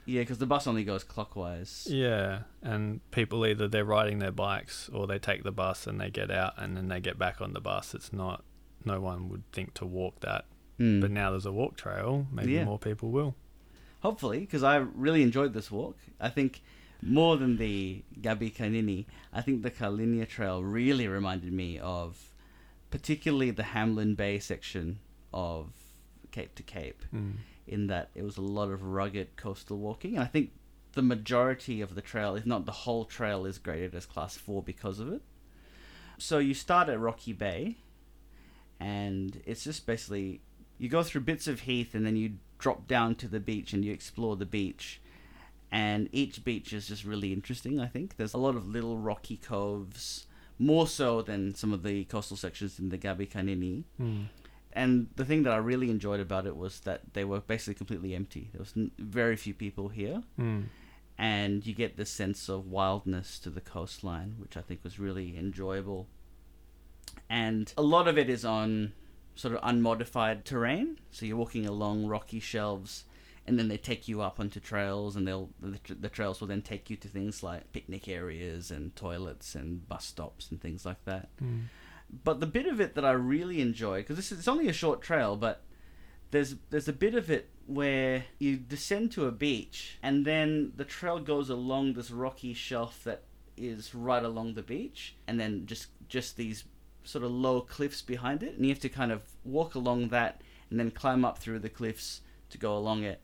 Yeah, because the bus only goes clockwise. Yeah, and people either they're riding their bikes or they take the bus and they get out and then they get back on the bus. It's not. No one would think to walk that, Mm. but now there's a walk trail. Maybe Yeah. more people will. Hopefully, because I really enjoyed this walk. I think more than the Gabbi Karniny, I think the Karlinyah Trail really reminded me of particularly the Hamlin Bay section of Cape to Cape, Mm. in that it was a lot of rugged coastal walking. And I think the majority of the trail, if not the whole trail, is graded as class 4 because of it. So you start at Rocky Bay, and it's just basically you go through bits of heath and then you drop down to the beach and you explore the beach. And each beach is just really interesting, I think. There's a lot of little rocky coves, more so than some of the coastal sections in the Gabbi Karniny. Mm. And the thing that I really enjoyed about it was that they were basically completely empty. There was n- very few people here, Mm. and you get this sense of wildness to the coastline, which I think was really enjoyable. And a lot of it is on sort of unmodified terrain, so you're walking along rocky shelves, and then they take you up onto trails, and they'll the, the trails will then take you to things like picnic areas and toilets and bus stops and things like that Mm. but the bit of it that I really enjoy because this is it's only a short trail, but there's there's a bit of it where you descend to a beach and then the trail goes along this rocky shelf that is right along the beach, and then just just these sort of low cliffs behind it, and you have to kind of walk along that and then climb up through the cliffs to go along it.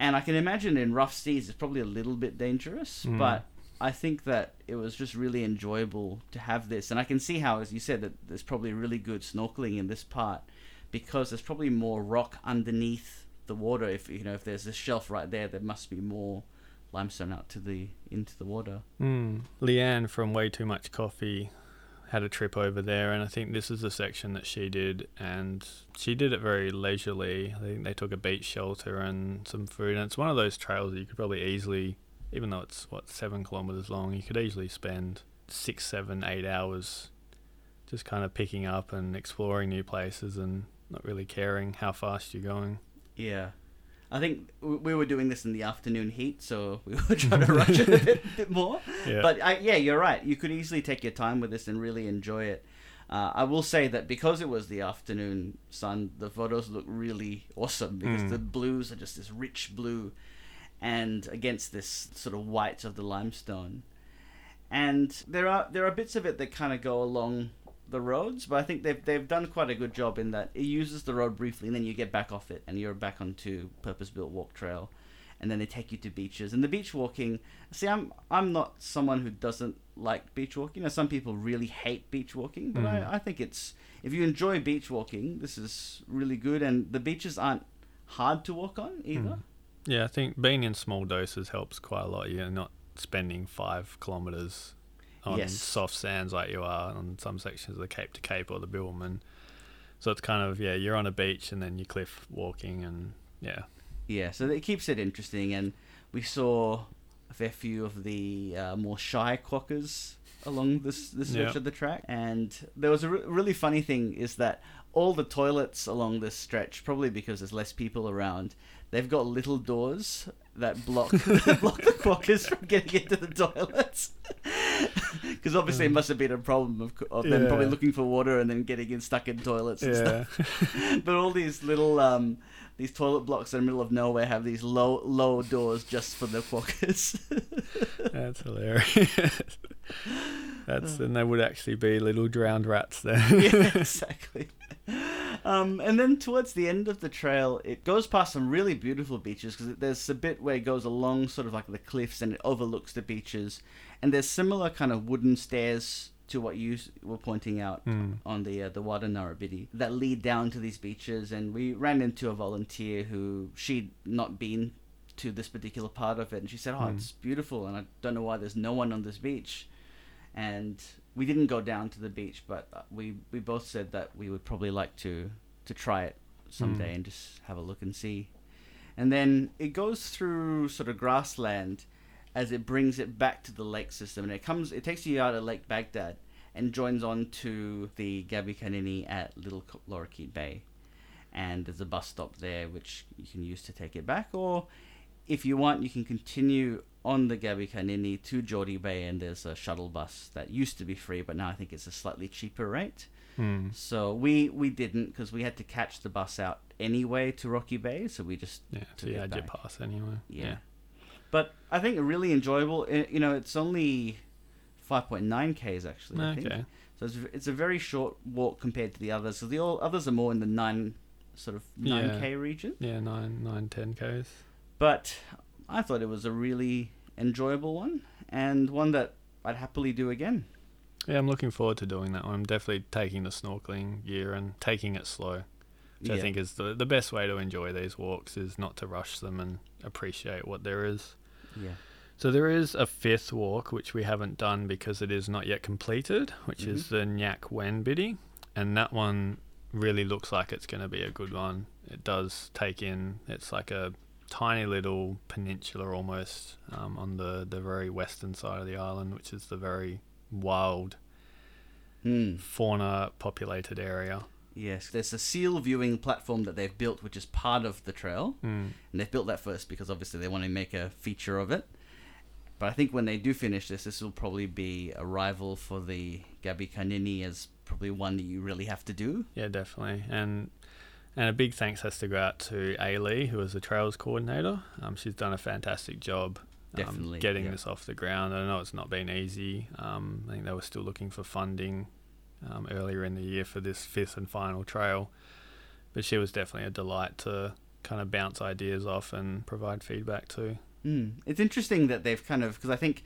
And I can imagine in rough seas it's probably a little bit dangerous, Mm. but I think that it was just really enjoyable to have this, and I can see how, as you said, that there's probably really good snorkeling in this part because there's probably more rock underneath the water. If you know, if there's a shelf right there, there must be more limestone out to the into the water. Mm. Leanne from Way Too Much Coffee had a trip over there, and I think this is the section that she did, and she did it very leisurely. I think they took a beach shelter and some food, and it's one of those trails that you could probably easily, even though it's what seven kilometers long, you could easily spend six, seven, eight hours just kind of picking up and exploring new places and not really caring how fast you're going. Yeah. I think we were doing this in the afternoon heat, so *laughs* we were trying to rush it a bit, bit more. Yeah. But I, yeah, you're right. You could easily take your time with this and really enjoy it. Uh, I will say that because it was the afternoon sun, the photos look really awesome because Mm. the blues are just this rich blue, and against this sort of white of the limestone. And there are there are bits of it that kind of go along the roads, but I think they've they've done quite a good job in that it uses the road briefly, and then you get back off it, and you're back onto purpose-built walk trail, and then they take you to beaches. And the beach walking, see, I'm I'm not someone who doesn't like beach walking. Now, some people really hate beach walking, but Mm. I, I think it's if you enjoy beach walking, this is really good, and the beaches aren't hard to walk on either. Mm. Yeah, I think being in small doses helps quite a lot. You're not spending five kilometers on Yes. soft sands like you are on some sections of the Cape to Cape or the Bibbulmun. So it's kind of yeah, you're on a beach and then you're cliff walking and yeah, Yeah, so it keeps it interesting, and we saw a fair few of the uh, more shy quokkas along this this stretch Yeah. of the track. And there was a re- really funny thing is that all the toilets along this stretch, probably because there's less people around, they've got little doors that block that *laughs* block the quokkas from getting into the toilets. *laughs* Because obviously it must have been a problem of, of them probably looking for water and then getting in stuck in toilets and stuff. *laughs* But all these little um, these toilet blocks in the middle of nowhere have these low low doors just for the quokkas. *laughs* That's hilarious. That's and they would actually be little drowned rats there. yeah, exactly. Um, and then towards the end of the trail, it goes past some really beautiful beaches because there's a bit where it goes along sort of like the cliffs and it overlooks the beaches. And there's similar kind of wooden stairs to what you were pointing out Hmm. on the uh, the Wardan Nara Bidi that lead down to these beaches. And we ran into a volunteer who she'd not been to this particular part of it, and she said, "Oh, Hmm. it's beautiful, and I don't know why there's no one on this beach." And we didn't go down to the beach, but uh, we we both said that we would probably like to to try it someday Mm. and just have a look and see. And then it goes through sort of grassland as it brings it back to the lake system, and it comes it takes you out of Lake Baghdad and joins on to the Gabbi Karniny at Little Lorikeet Bay. And there's a bus stop there which you can use to take it back, or if you want, you can continue on the Gabbi Karniny to Geordie Bay, and there's a shuttle bus that used to be free, but now I think it's a slightly cheaper rate. Hmm. So we we didn't because we had to catch the bus out anyway to Rocky Bay, so we just Yeah, so to you had your pass anyway. yeah. But I think a really enjoyable. I- You know, it's only 5.9 k's actually. I think. Okay. So it's, it's a very short walk compared to the others. So the all others are more in the nine sort of 9k region. Yeah, nine, nine, ten k's. But I thought it was a really enjoyable one and one that I'd happily do again. Yeah, I'm looking forward to doing that one. I'm definitely taking the snorkeling gear and taking it slow, which I think is the the best way to enjoy these walks is not to rush them and appreciate what there is. Yeah. So there is a fifth walk which we haven't done because it is not yet completed, which is the Ngank Wen Bidi, and that one really looks like it's going to be a good one. It does take in it's like a tiny little peninsula almost um, on the the very western side of the island, which is the very wild Hmm. fauna populated area. Yes. There's a seal viewing platform that they've built, which is part of the trail. Mm. And they've built that first because obviously they want to make a feature of it. But I think when they do finish this, this will probably be a rival for the Gabbi Karniny as probably one that you really have to do. Yeah, definitely. And and a big thanks has to go out to A Lee, who is the trails coordinator. Um, she's done a fantastic job um, Definitely, getting yeah. this off the ground. I know it's not been easy. Um, I think they were still looking for funding um, earlier in the year for this fifth and final trail. But she was definitely a delight to kind of bounce ideas off and provide feedback to. Mm. It's interesting that they've kind of because I think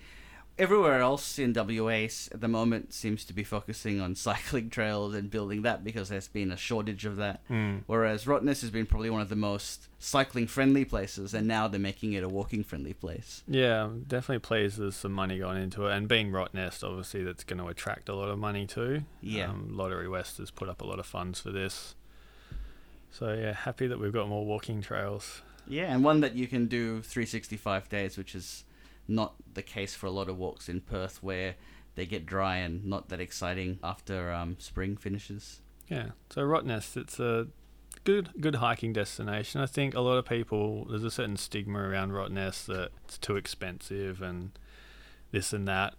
everywhere else in WA at the moment seems to be focusing on *laughs* cycling trails and building that because there's been a shortage of that. Mm. Whereas Rottnest has been probably one of the most cycling friendly places, and now they're making it a walking friendly place. Yeah, definitely pleased there's some money going into it. And being Rottnest, obviously, that's going to attract a lot of money too. Yeah. Um, Lotterywest has put up a lot of funds for this. So, yeah, happy that we've got more walking trails. Yeah, and one that you can do 365 days, which is not the case for a lot of walks in Perth where they get dry and not that exciting after um, spring finishes. Yeah. So, Rottnest, it's a good good hiking destination. I think a lot of people, there's a certain stigma around Rottnest that it's too expensive and this and that.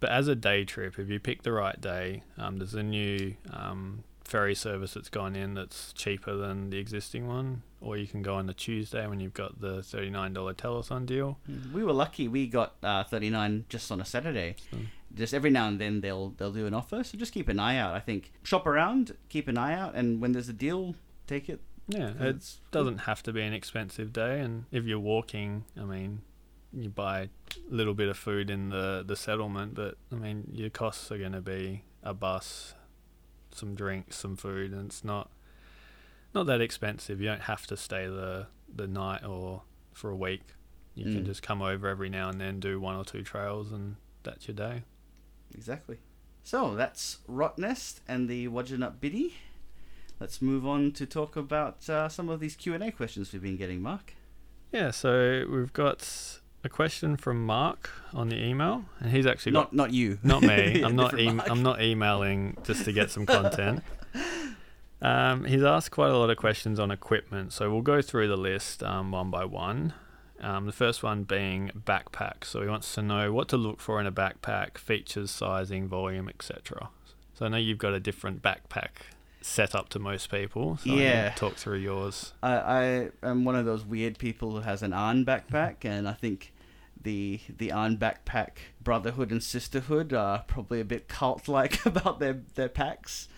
But as a day trip, if you pick the right day, um, there's a new um, ferry service that's gone in that's cheaper than the existing one. Or you can go on the Tuesday when you've got the $39 telethon deal. We were lucky; we got uh, 39 just on a Saturday. So- Just every now and then they'll they'll do an offer, so just keep an eye out. I think shop around, keep an eye out, and when there's a deal, take it. Yeah, it doesn't have to be an expensive day. And if you're walking, I mean, you buy a little bit of food in the, the settlement, but I mean, your costs are going to be a bus, some drinks, some food, and it's not not that expensive. You don't have to stay the the night or for a week. You can Mm. just come over every now and then, do one or two trails, and that's your day. Exactly. So that's Rottnest and the Wadjemup Bidi. Let's move on to talk about uh, some of these Q and A questions we've been getting, Mark. Yeah, so we've got a question from Mark on the email, and he's actually got Not not you. *laughs* not me. *laughs* I'm not. Mark. I'm not emailing just to get some content. *laughs* Um, he's asked quite a lot of questions on equipment, so we'll go through the list um, one by one. Um, the first one being backpack. So he wants to know what to look for in a backpack, features, sizing, volume, etc. So I know you've got a different backpack set up to most people. So Yeah. talk through yours. I, I am one of those weird people who has an Aarn backpack, and I think the the Aarn backpack brotherhood and sisterhood are probably a bit cult like *laughs* about their their packs,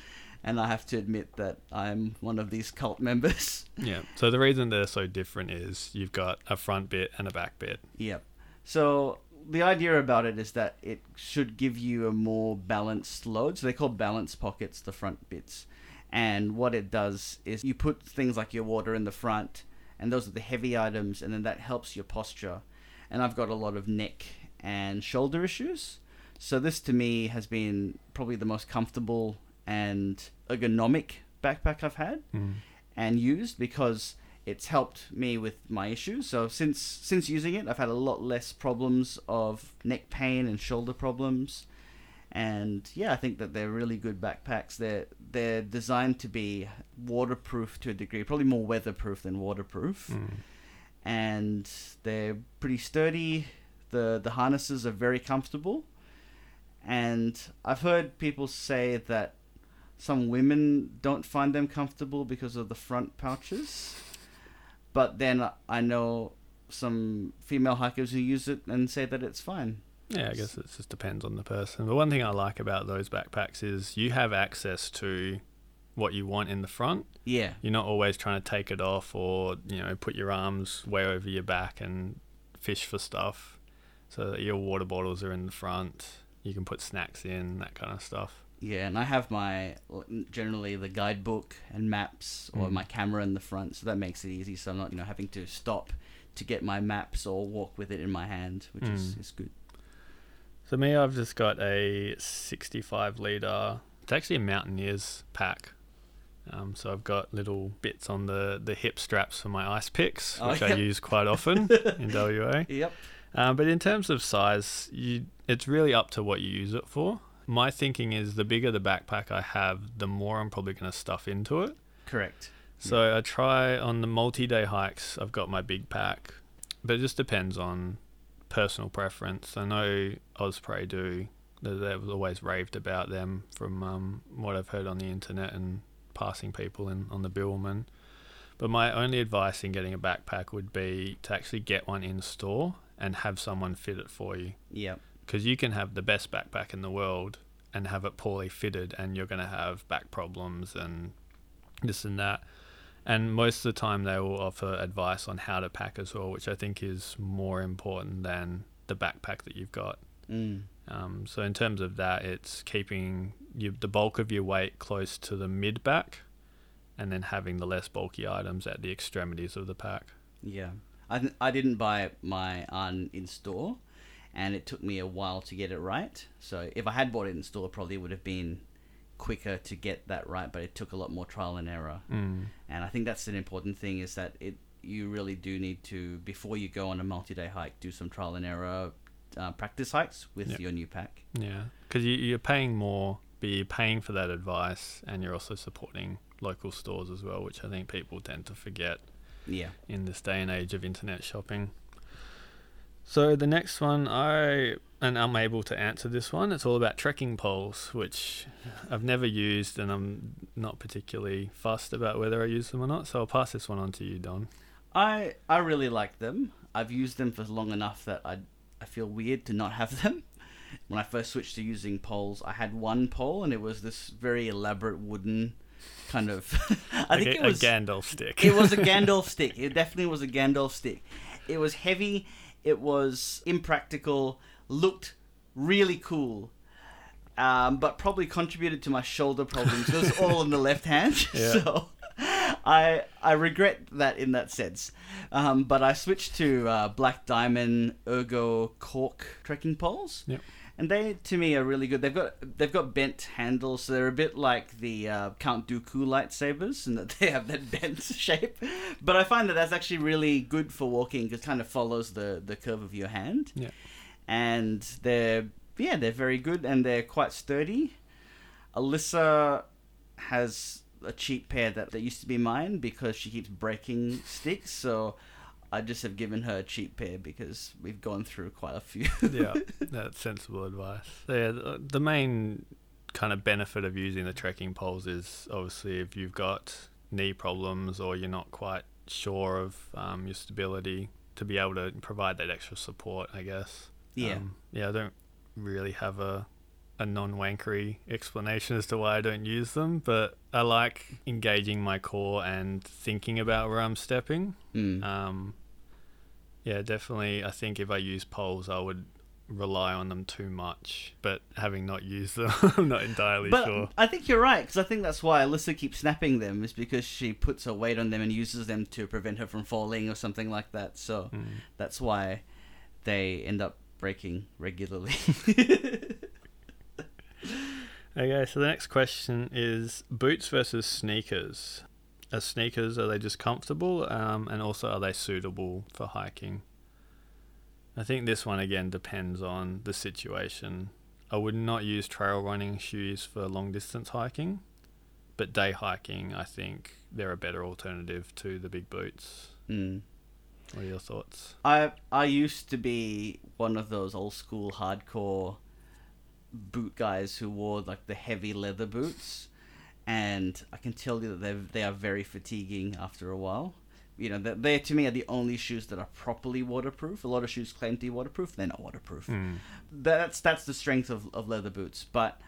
and I have to admit that I'm one of these cult members. *laughs* Yeah. So the reason they're so different is you've got a front bit and a back bit. Yep. So the idea about it is that it should give you a more balanced load. So they call balance pockets the front bits. And what it does is you put things like your water in the front, and those are the heavy items, and then that helps your posture. And I've got a lot of neck and shoulder issues. So this to me has been probably the most comfortable and ergonomic backpack I've had mm-hmm. and used because it's helped me with my issues. So since since using it, I've had a lot less problems of neck pain and shoulder problems. And yeah, I think that they're really good backpacks. They're they're designed to be waterproof to a degree, probably more weatherproof than waterproof. Mm. And they're pretty sturdy. The the harnesses are very comfortable. And I've heard people say that some women don't find them comfortable because of the front pouches. But then I know some female hikers who use it and say that it's fine. Yeah, I guess it just depends on the person. But one thing I like about those backpacks is you have access to what you want in the front. Yeah. You're not always trying to take it off or, you know, put your arms way over your back and fish for stuff. So that your water bottles are in the front. You can put snacks in, that kind of stuff. Yeah, and I have my generally the guidebook and maps or Mm. my camera in the front, so that makes it easy. So I'm not you know having to stop to get my maps or walk with it in my hand, which is, Mm. is good. So me, I've just got a 65 liter. It's actually a Mountaineers pack. Um, so I've got little bits on the, the hip straps for my ice picks, Oh, which I use quite often *laughs* in WA. Yep. Um, but in terms of size, you, it's really up to what you use it for. My thinking is the bigger the backpack I have, the more I'm probably going to stuff into it. Correct. So I try on the multi-day hikes. I've got my big pack, but it just depends on personal preference. I know Osprey do. they- They've always raved about them from um, what I've heard on the internet and passing people in on the Bibbulmun. But my only advice in getting a backpack would be to actually get one in store and have someone fit it for you. Yep. Because you can have the best backpack in the world and have it poorly fitted, and you're going to have back problems and this and that. And most of the time, they will offer advice on how to pack as well, which I think is more important than the backpack that you've got. Mm. Um, so, in terms of that, it's keeping you, the bulk of your weight close to the mid back and then having the less bulky items at the extremities of the pack. Yeah. I, th- I didn't buy my Aarn in store, and it took me a while to get it right. So if I had bought it in store, it probably would have been quicker to get that right, but it took a lot more trial and error. Mm. And I think that's an important thing is that it you really do need to before you go on a multi-day hike do some trial and error uh, practice hikes with Yep. your new pack. Yeah, because you, you're paying more, but you're paying for that advice, and you're also supporting local stores as well, which I think people tend to forget Yeah. in this day and age of internet shopping. So the next one, I and I'm able to answer this one. It's all about trekking poles, which I've never used, and I'm not particularly fussed about whether I use them or not. So I'll pass this one on to you, Don. I I really like them. I've used them for long enough that I I feel weird to not have *laughs* them. When I first switched to using poles, I had one pole and it was this very elaborate wooden kind of *laughs* I think a, it was a Gandalf stick. it was a *laughs* Gandalf stick. It definitely was a Gandalf stick. It was heavy. It was impractical. Looked really cool. Um, but probably contributed to my shoulder problems. It was all in the left hand. *laughs* Yeah. So I I regret that in that sense. Um, but I switched to uh, Black Diamond Ergo Cork trekking poles. Yep. And they, to me, are really good. They've got they've got bent handles, so they're a bit like the uh, Count Dooku lightsabers, in that *laughs* they have that bent *laughs* shape. But I find that that's actually really good for walking. 'cause It kind of follows the the curve of your hand. Yeah. And they're yeah, they're very good and they're quite sturdy. Alyssa has a cheap pair that, that used to be mine because she keeps breaking sticks. So I just have given her a cheap pair because we've gone through quite a few. *laughs* yeah, *laughs* that's sensible advice. Yeah, the, the main kind of benefit of using the trekking poles is obviously if you've got knee problems or you're not quite sure of um, your stability to be able to provide that extra support, I guess. Yeah. Um, yeah, I don't really have a a non-wankery explanation as to why I don't use them, but I like engaging my core and thinking about where I'm stepping. Mm. Um, yeah, definitely. I think if I use poles, I would rely on them too much. But having not used them, *laughs* I'm not entirely But sure. I think you're right because I think that's why Alyssa keeps snapping them is because she puts her weight on them and uses them to prevent her from falling or something like that. So Mm. that's why they end up breaking regularly. Okay, so the next question is boots versus sneakers. As sneakers, are they just comfortable? Um, and also, are they suitable for hiking? I think this one again depends on the situation. I would not use trail running shoes for long distance hiking, but day hiking, I think they're a better alternative to the big boots. mm. What are your thoughts? I I used to be one of those old school hardcore boot guys who wore like the heavy leather boots, and I can tell you that they they are very fatiguing after a while. You know, they they to me are the only shoes that are properly waterproof. A lot of shoes claim to be waterproof; they're not waterproof. Mm. That's that's the strength of, of leather boots. But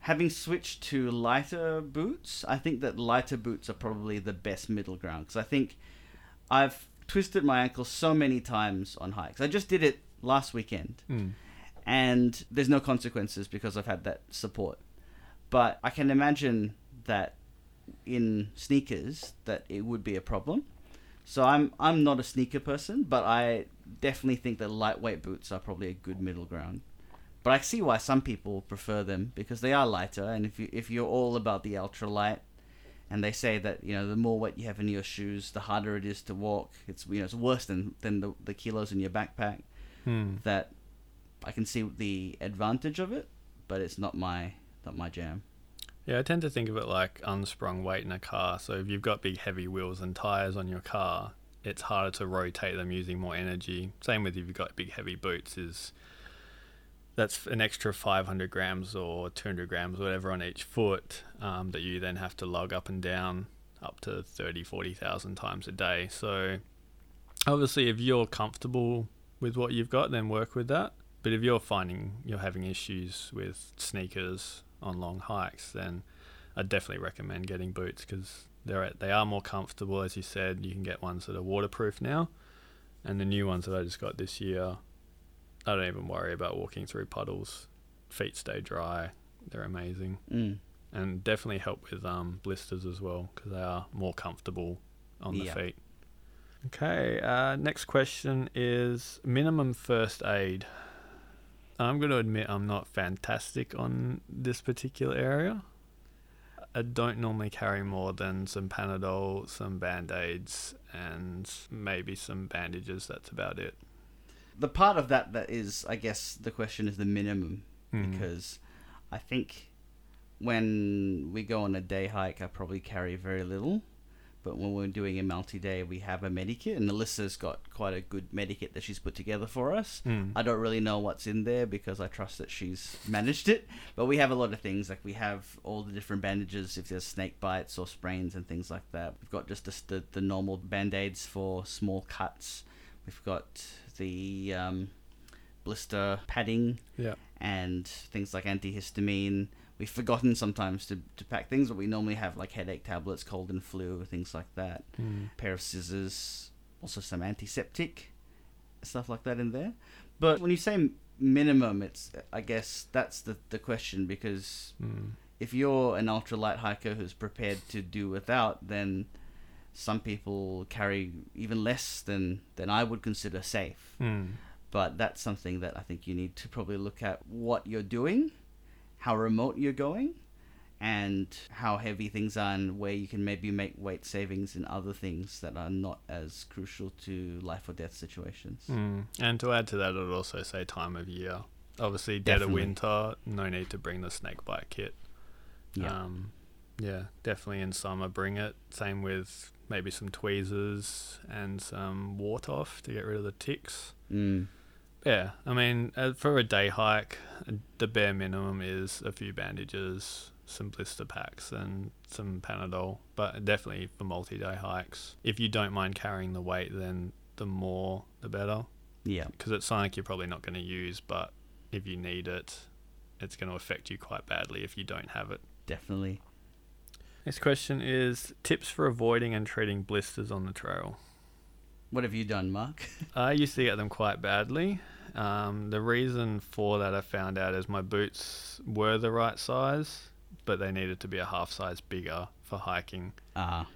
having switched to lighter boots, I think that lighter boots are probably the best middle ground. Because I think I've twisted my ankle so many times on hikes. I just did it last weekend, Mm. and there's no consequences because I've had that support. But I can imagine that in sneakers that it would be a problem. So I'm I'm not a sneaker person, but I definitely think that lightweight boots are probably a good middle ground. But I see why some people prefer them because they are lighter, and if you if you're all about the ultralight, and they say that you know the more weight you have in your shoes, the harder it is to walk. It's you know it's worse than than the, the kilos in your backpack. Mm. That I can see the advantage of it, but it's not my not my jam. Yeah, I tend to think of it like unsprung weight in a car. So if you've got big heavy wheels and tires on your car, it's harder to rotate them using more energy. Same with if you've got big heavy boots is that's an extra 500 grams or 200 grams, whatever, on each foot um, that you then have to lug up and down up to 30, 40,000 times a day. So obviously, if you're comfortable with what you've got, then work with that. But if you're finding you're having issues with sneakers on long hikes, then I definitely recommend getting boots because they're they are more comfortable. As you said, you can get ones that are waterproof now, and the new ones that I just got this year, I don't even worry about walking through puddles. Feet stay dry. They're amazing, Mm. and definitely help with um, blisters as well because they are more comfortable on the Yeah. feet. Okay, uh, next question is minimum first aid. I'm going to admit I'm not fantastic on this particular area. I don't normally carry more than some Panadol, some band aids, and maybe some bandages. That's about it. The part of that that is, I guess, the question is the minimum Mm. because I think when we go on a day hike, I probably carry very little. But when we're doing a multi-day, we have a medikit, and Alyssa's got quite a good medikit that she's put together for us. Mm. I don't really know what's in there because I trust that she's managed it. But we have a lot of things like we have all the different bandages if there's snake bites or sprains and things like that. We've got just the the, the normal band aids for small cuts. We've got the um, blister padding Yeah. and things like antihistamine. We've forgotten sometimes to, to pack things, but we normally have like headache tablets, cold and flu, things like that. Mm. pair of scissors, also some antiseptic, stuff like that in there. But when you say minimum, it's I guess that's the the question because Mm. if you're an ultralight hiker who's prepared to do without, then some people carry even less than than I would consider safe. Mm. But that's something that I think you need to probably look at what you're doing, how remote you're going, and how heavy things are, and where you can maybe make weight savings in other things that are not as crucial to life or death situations. Mm. And to add to that, I'd also say time of year. Obviously, dead of winter, no need to bring the snake bite kit. Yeah. Um, yeah, definitely in summer, bring it. Same with maybe some tweezers and some wart off to get rid of the ticks. Mm. Yeah, I mean, uh, for a day hike, uh, the bare minimum is a few bandages, some blister packs, and some Panadol. But definitely for multi-day hikes, if you don't mind carrying the weight, then the more the better. Yeah. Because it's something you're probably not going to use, but if you need it, it's going to affect you quite badly if you don't have it. Definitely. Next question is tips for avoiding and treating blisters on the trail. What have you done, Mark? *laughs* I used to get them quite badly. Um, the reason for that I found out is my boots were the right size, but they needed to be a half size bigger for hiking. Ah.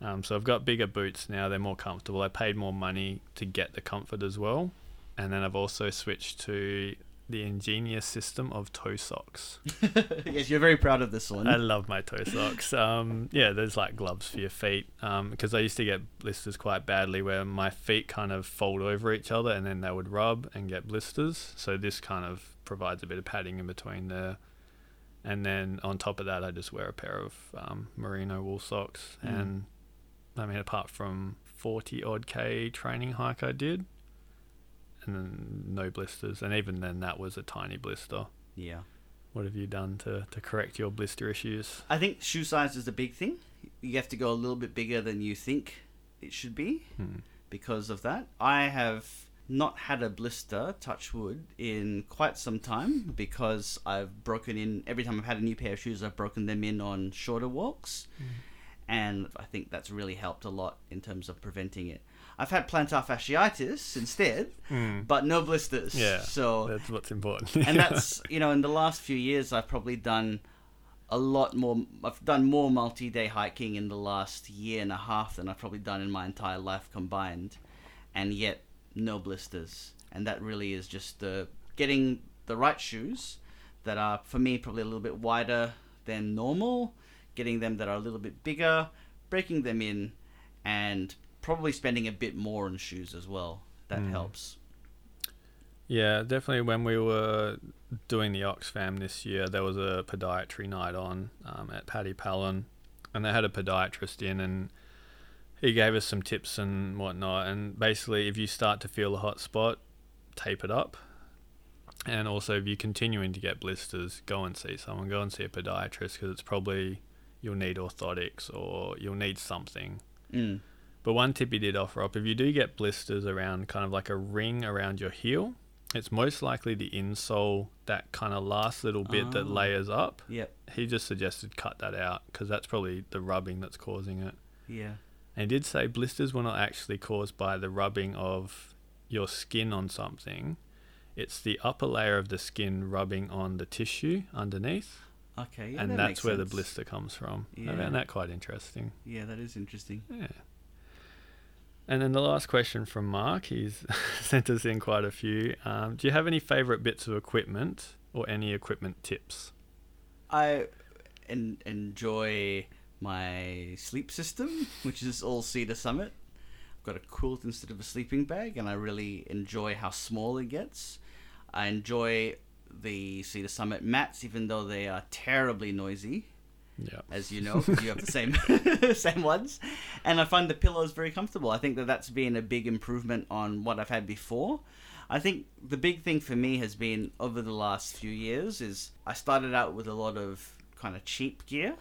Um, so I've got bigger boots now. They're more comfortable. I paid more money to get the comfort as well. And then I've also switched to the ingenious system of toe socks. *laughs* yes, you're very proud of this one. I love my toe socks. Um, yeah, there's like gloves for your feet because I used to get blisters quite badly where my feet kind of fold over each other and then they would rub and get blisters. So this kind of provides a bit of padding in between there. And then on top of that, I just wear a pair of um, merino wool socks. Mm. And I mean, apart from 40 odd K training hike I did, and then no blisters. And even then, that was a tiny blister. yeah. What have you done to, to correct your blister issues? I think shoe size is the big thing. You have to go a little bit bigger than you think it should be Hmm. because of that. I have not had a blister, touch wood, in quite some time because I've broken in every time I've had a new pair of shoes, I've broken them in on shorter walks. And I think that's really helped a lot in terms of preventing it. I've had plantar fasciitis instead, Mm. but no blisters. Yeah, So That's what's important. *laughs* and that's *laughs* you know in the last few years I've probably done a lot more I've done more multi-day hiking in the last year and a half than I've probably done in my entire life combined and yet no blisters and that really is just the getting the right shoes that are for me probably a little bit wider than normal getting them that are a little bit bigger breaking them in and probably spending a bit more on shoes as well that Mm. helps Yeah, definitely. When we were doing the Oxfam this year, there was a podiatry night on um, at Paddy Pallin, and they had a podiatrist in, and he gave us some tips and whatnot. And basically, if you start to feel a hot spot, tape it up. And also, if you're continuing to get blisters, go and see someone. Go and see a podiatrist because it's probably you'll need orthotics or you'll need something. mm. But one tip he did offer up if you do get blisters around kind of like a ring around your heel, it's most likely the insole, that kind of last little bit that Oh. layers up. yep He just suggested cut that out because that's probably the rubbing that's causing it. yeah And he did say blisters were not actually caused by the rubbing of your skin on something. It's the upper layer of the skin rubbing on the tissue underneath, Okay, yeah, and that that's where the blister comes from. I Yeah. found that quite interesting. Yeah, that is interesting. Yeah. And then the last question from Mark, he's *laughs* sent us in quite a few. Um, do you have any favourite bits of equipment or any equipment tips? I en- enjoy my sleep system, which is all Sea to Summit. I've got a quilt instead of a sleeping bag, and I really enjoy how small it gets. I enjoy the Sea to Summit mats, even though they are terribly noisy. Yeah. as you know, *laughs* you have the same *laughs* same ones, and I find the pillows very comfortable. I think that that's been a big improvement on what I've had before. I think the big thing for me has been over the last few years is I started out with a lot of kind of cheap gear,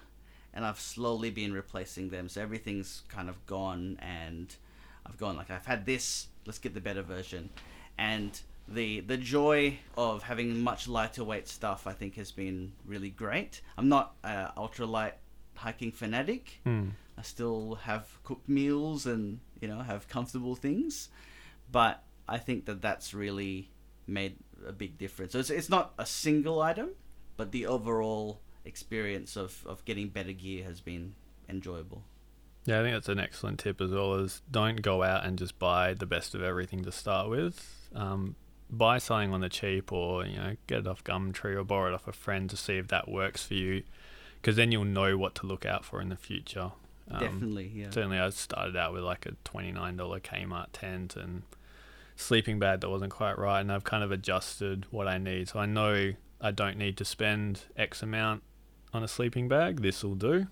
and I've slowly been replacing them. So everything's kind of gone, and I've gone like I've had this. Let's get the better version, and the the joy of having much lighter weight stuff I think has been really great. I'm not uh, ultra light hiking fanatic. Hmm. I still have cooked meals and you know have comfortable things, but I think that that's really made a big difference. So it's it's not a single item, but the overall experience of of getting better gear has been enjoyable. Yeah, I think that's an excellent tip as well. Is don't go out and just buy the best of everything to start with. Um, buy something on the cheap, or you know, get it off Gumtree or borrow it off a friend to see if that works for you, because then you'll know what to look out for in the future. Um, Definitely, yeah. Certainly, I started out with like a twenty-nine dollar Kmart tent and sleeping bag that wasn't quite right, and I've kind of adjusted what I need. So I know I don't need to spend X amount on a sleeping bag. This will do,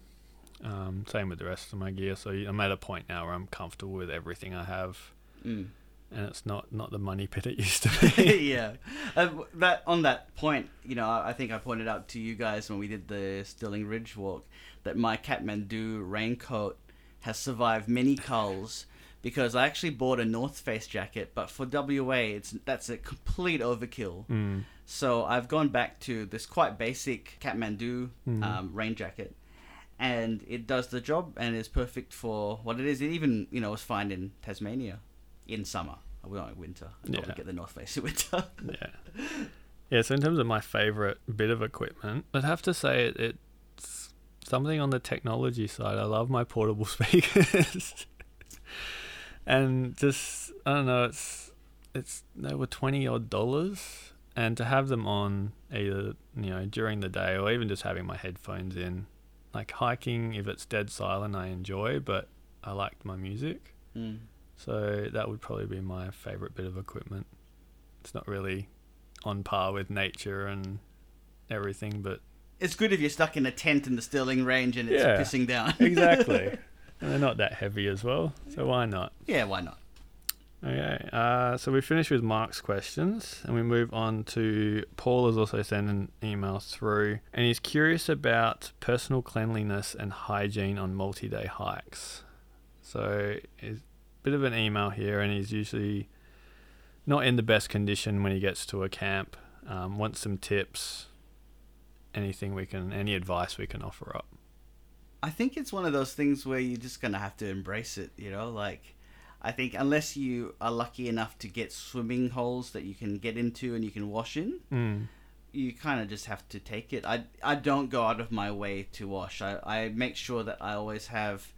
Um, same with the rest of my gear. So I'm at a point now where I'm comfortable with everything I have, Mm. And it's not not the money pit it *laughs* used to be. *laughs* yeah. Uh, that on that point, you know, I I think I pointed out to you guys when we did the Stirling Ridge walk that my Kathmandu raincoat has survived many culls because I actually bought a North Face jacket, but for WA, it's that's a complete overkill. mm. So I've gone back to this quite basic Kathmandu Mhm. um, rain jacket, and it does the job and is perfect for what it is. It even you know was fine in Tasmania in summer. We don't in winter. I'd probably Yeah. get the North Face in winter. *laughs* Yeah. Yeah, so in terms of my favorite bit of equipment, I'd have to say it, it's something on the technology side. I love my portable *laughs* speakers. and just I don't know, it's it's they were 20 odd dollars and to have them on either, you know, during the day or even just having my headphones in like hiking if it's dead silent I enjoy, but I liked my music. Mm. So that would probably be my favorite bit of equipment. It's not really on par with nature and everything, but It's good if you're stuck in a tent in the Stirling Range and it's Yeah. pissing down. *laughs* exactly. *laughs* and they're not that heavy as well, so why not? yeah, why not? Okay, uh, so we finish with Mark's questions and we move on to Paul has also sent an email through and he's curious about personal cleanliness and hygiene on multi day hikes. So bit of an email here and he's usually not in the best condition when he gets to a camp. Um, wants some tips, anything we can, any advice we can offer up. I think it's one of those things where you're just gonna have to embrace it. You know, like I think unless you are lucky enough to get swimming holes that you can get into and you can wash in, Mm. you kind of just have to take it. I I don't go out of my way to wash. I I make sure that I always have.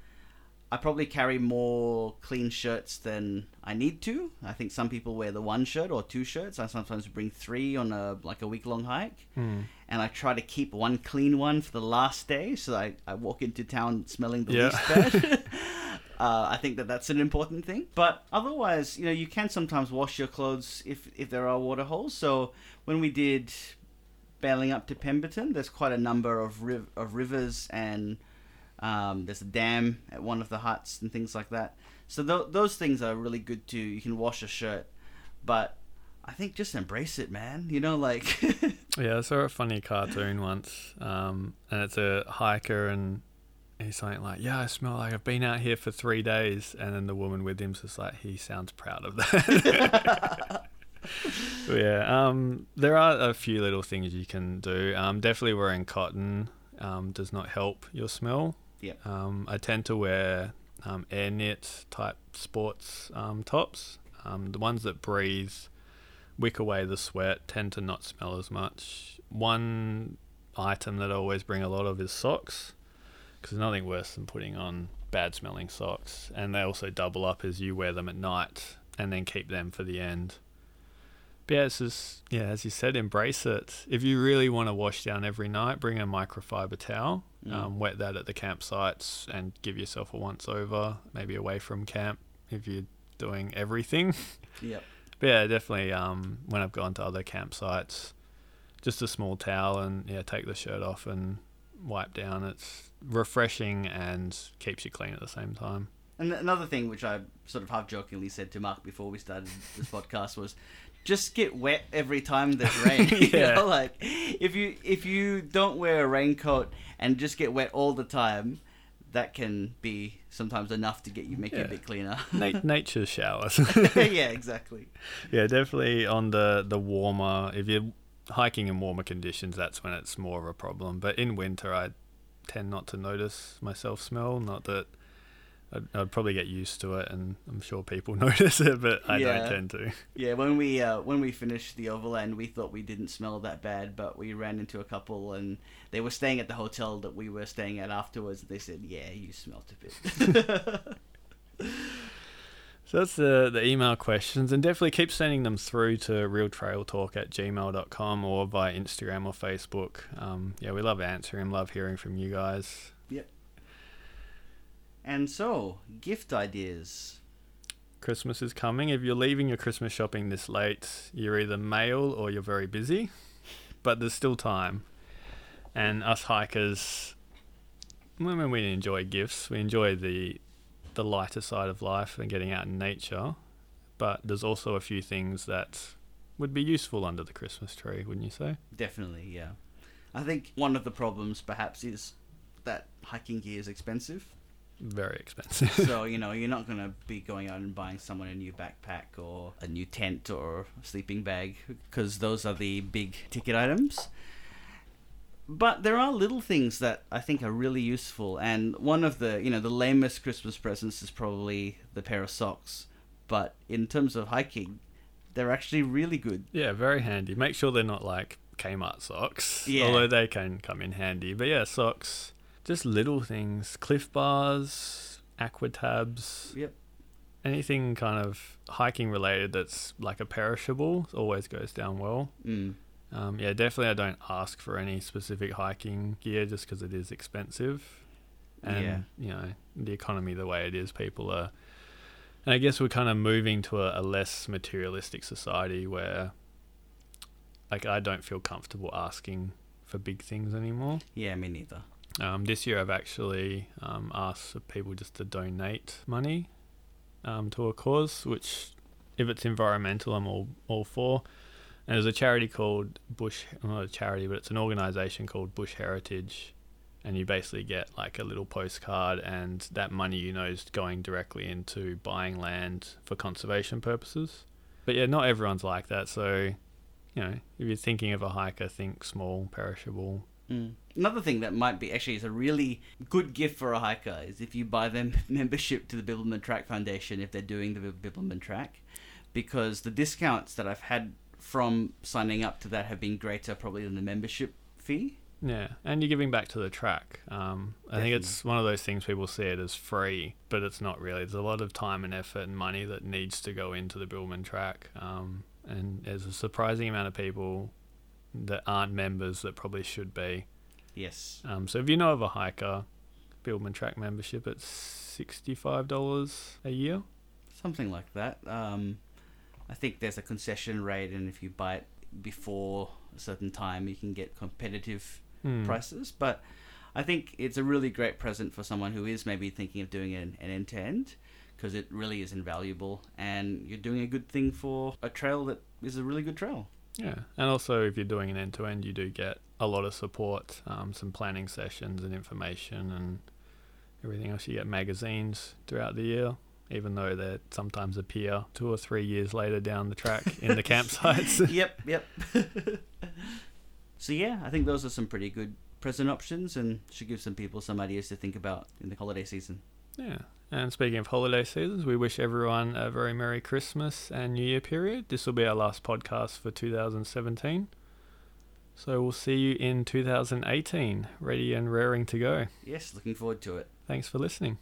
I probably carry more clean shirts than I need to. I think some people wear the one shirt or two shirts. I sometimes bring three on a like a week long hike, Mm. and I try to keep one clean one for the last day, so I, I walk into town smelling the Yeah. least bad. *laughs* *laughs* uh, I think that that's an important thing. But otherwise, you know, you can sometimes wash your clothes if if there are water holes. So when we did Balingup to Pemberton, there's quite a number of riv- of rivers and um, there's a dam at one of the huts and things like that. So th- those things are really good too. You can wash a shirt, but I think just embrace it, man. You know, like *laughs* Yeah, I saw a funny cartoon once, um, and it's a hiker, and he's something like, "Yeah, I smell like I've been out here for three days," and then the woman with him's just like, "He sounds proud of that." *laughs* Yeah, um, there are a few little things you can do. Um, definitely wearing cotton um, does not help your smell. Yep. Um, I tend to wear um, air knit type sports um, tops. Um, the ones that breathe, wick away the sweat, tend to not smell as much. One item that I always bring a lot of is socks, because there's nothing worse than putting on bad smelling socks. And they also double up as you wear them at night and then keep them for the end. But yeah, it's just, yeah, as you said, embrace it. If you really want to wash down every night, bring a microfiber towel, Mm. um, wet that at the campsites, and give yourself a once over, maybe away from camp if you're doing everything. *laughs* yep. But yeah, definitely. Um, when I've gone to other campsites, just a small towel and yeah, take the shirt off and wipe down. It's refreshing and keeps you clean at the same time. And another thing which I sort of half jokingly said to Mark before we started this *laughs* podcast was just get wet every time there's *laughs* rain. you Yeah. know, like if you if you don't wear a raincoat and just get wet all the time, that can be sometimes enough to get you make you a bit cleaner. *laughs* Na- *laughs* nature showers. yeah, exactly. yeah, definitely on the the warmer. If you're hiking in warmer conditions, that's when it's more of a problem. But in winter, I tend not to notice myself smell. Not that I'd, I'd probably get used to it, and I'm sure people *laughs* notice it, but I Yeah. don't tend to. Yeah, when we uh, when we finished the overland, we thought we didn't smell that bad, but we ran into a couple, and they were staying at the hotel that we were staying at afterwards. They said, "Yeah, you smelt a bit." *laughs* So that's the, the email questions, and definitely keep sending them through to realtrailtalk at gmail.com or via Instagram or Facebook. Um, yeah, we love answering, love hearing from you guys. And so, gift ideas. Christmas is coming. If you're leaving your Christmas shopping this late, you're either male or you're very busy, but there's still time. And us hikers, when we enjoy gifts, we enjoy the the lighter side of life and getting out in nature. But there's also a few things that would be useful under the Christmas tree, wouldn't you say? Definitely, yeah. I think one of the problems perhaps is that hiking gear is expensive. Very expensive. so, *laughs* you know, you're not going to be going out and buying someone a new backpack or a new tent or a sleeping bag because those are the big ticket items. But there are little things that I think are really useful, and one of the, you know, the lamest Christmas presents is probably the pair of socks. But in terms of hiking, they're actually really good. Yeah, very handy. Make sure they're not like Kmart socks. Yeah. Although they can come in handy. But yeah, socks. Just little things. Clif bars, Aquatabs. Yep. Anything kind of hiking related that's like a perishable always goes down well. Mm. Um, yeah, definitely I don't ask for any specific hiking gear just because it is expensive. And, Yeah. you know, the economy the way it is, people are. And I guess we're kind of moving to a, a less materialistic society where, like, I don't feel comfortable asking for big things anymore. Yeah, me neither. Um, this year I've actually um, asked people just to donate money um, to a cause, which, if it's environmental, I'm all, all for. And there's a charity called Bush, not a charity, but it's an organisation called Bush Heritage. And you basically get like a little postcard, and that money you know is going directly into buying land for conservation purposes. But yeah, not everyone's like that. So, you know, if you're thinking of a hiker, think small, perishable, Mm. Another thing that might be actually is a really good gift for a hiker is if you buy them *laughs* membership to the Bibbulmun Track Foundation if they're doing the Bib- Bibbulmun Track, because the discounts that I've had from signing up to that have been greater probably than the membership fee. Yeah, and you're giving back to the track. Um, I think it's one of those things people see it as free, but it's not really. There's a lot of time and effort and money that needs to go into the Bibbulmun track, um, and there's a surprising amount of people that aren't members that probably should be. Yes. Um, so if you know of a hiker, Bibbulmun track membership, it's sixty-five dollars a year. Something like that. Um, I think there's a concession rate, and if you buy it before a certain time, you can get competitive Hmm. prices. But I think it's a really great present for someone who is maybe thinking of doing an, an end to end because it really is invaluable and you're doing a good thing for a trail that is a really good trail. Yeah, and also if you're doing an end to end, you do get a lot of support, um, some planning sessions and information and everything else. You get magazines throughout the year, even though they sometimes appear two or three years later down the track in the *laughs* campsites. *laughs* yep, yep. *laughs* so yeah, I think those are some pretty good present options and should give some people some ideas to think about in the holiday season. yeah. And speaking of holiday seasons, we wish everyone a very Merry Christmas and New Year period. This will be our last podcast for 2017. So we'll see you in 2018, ready and raring to go. Yes, looking forward to it. Thanks for listening.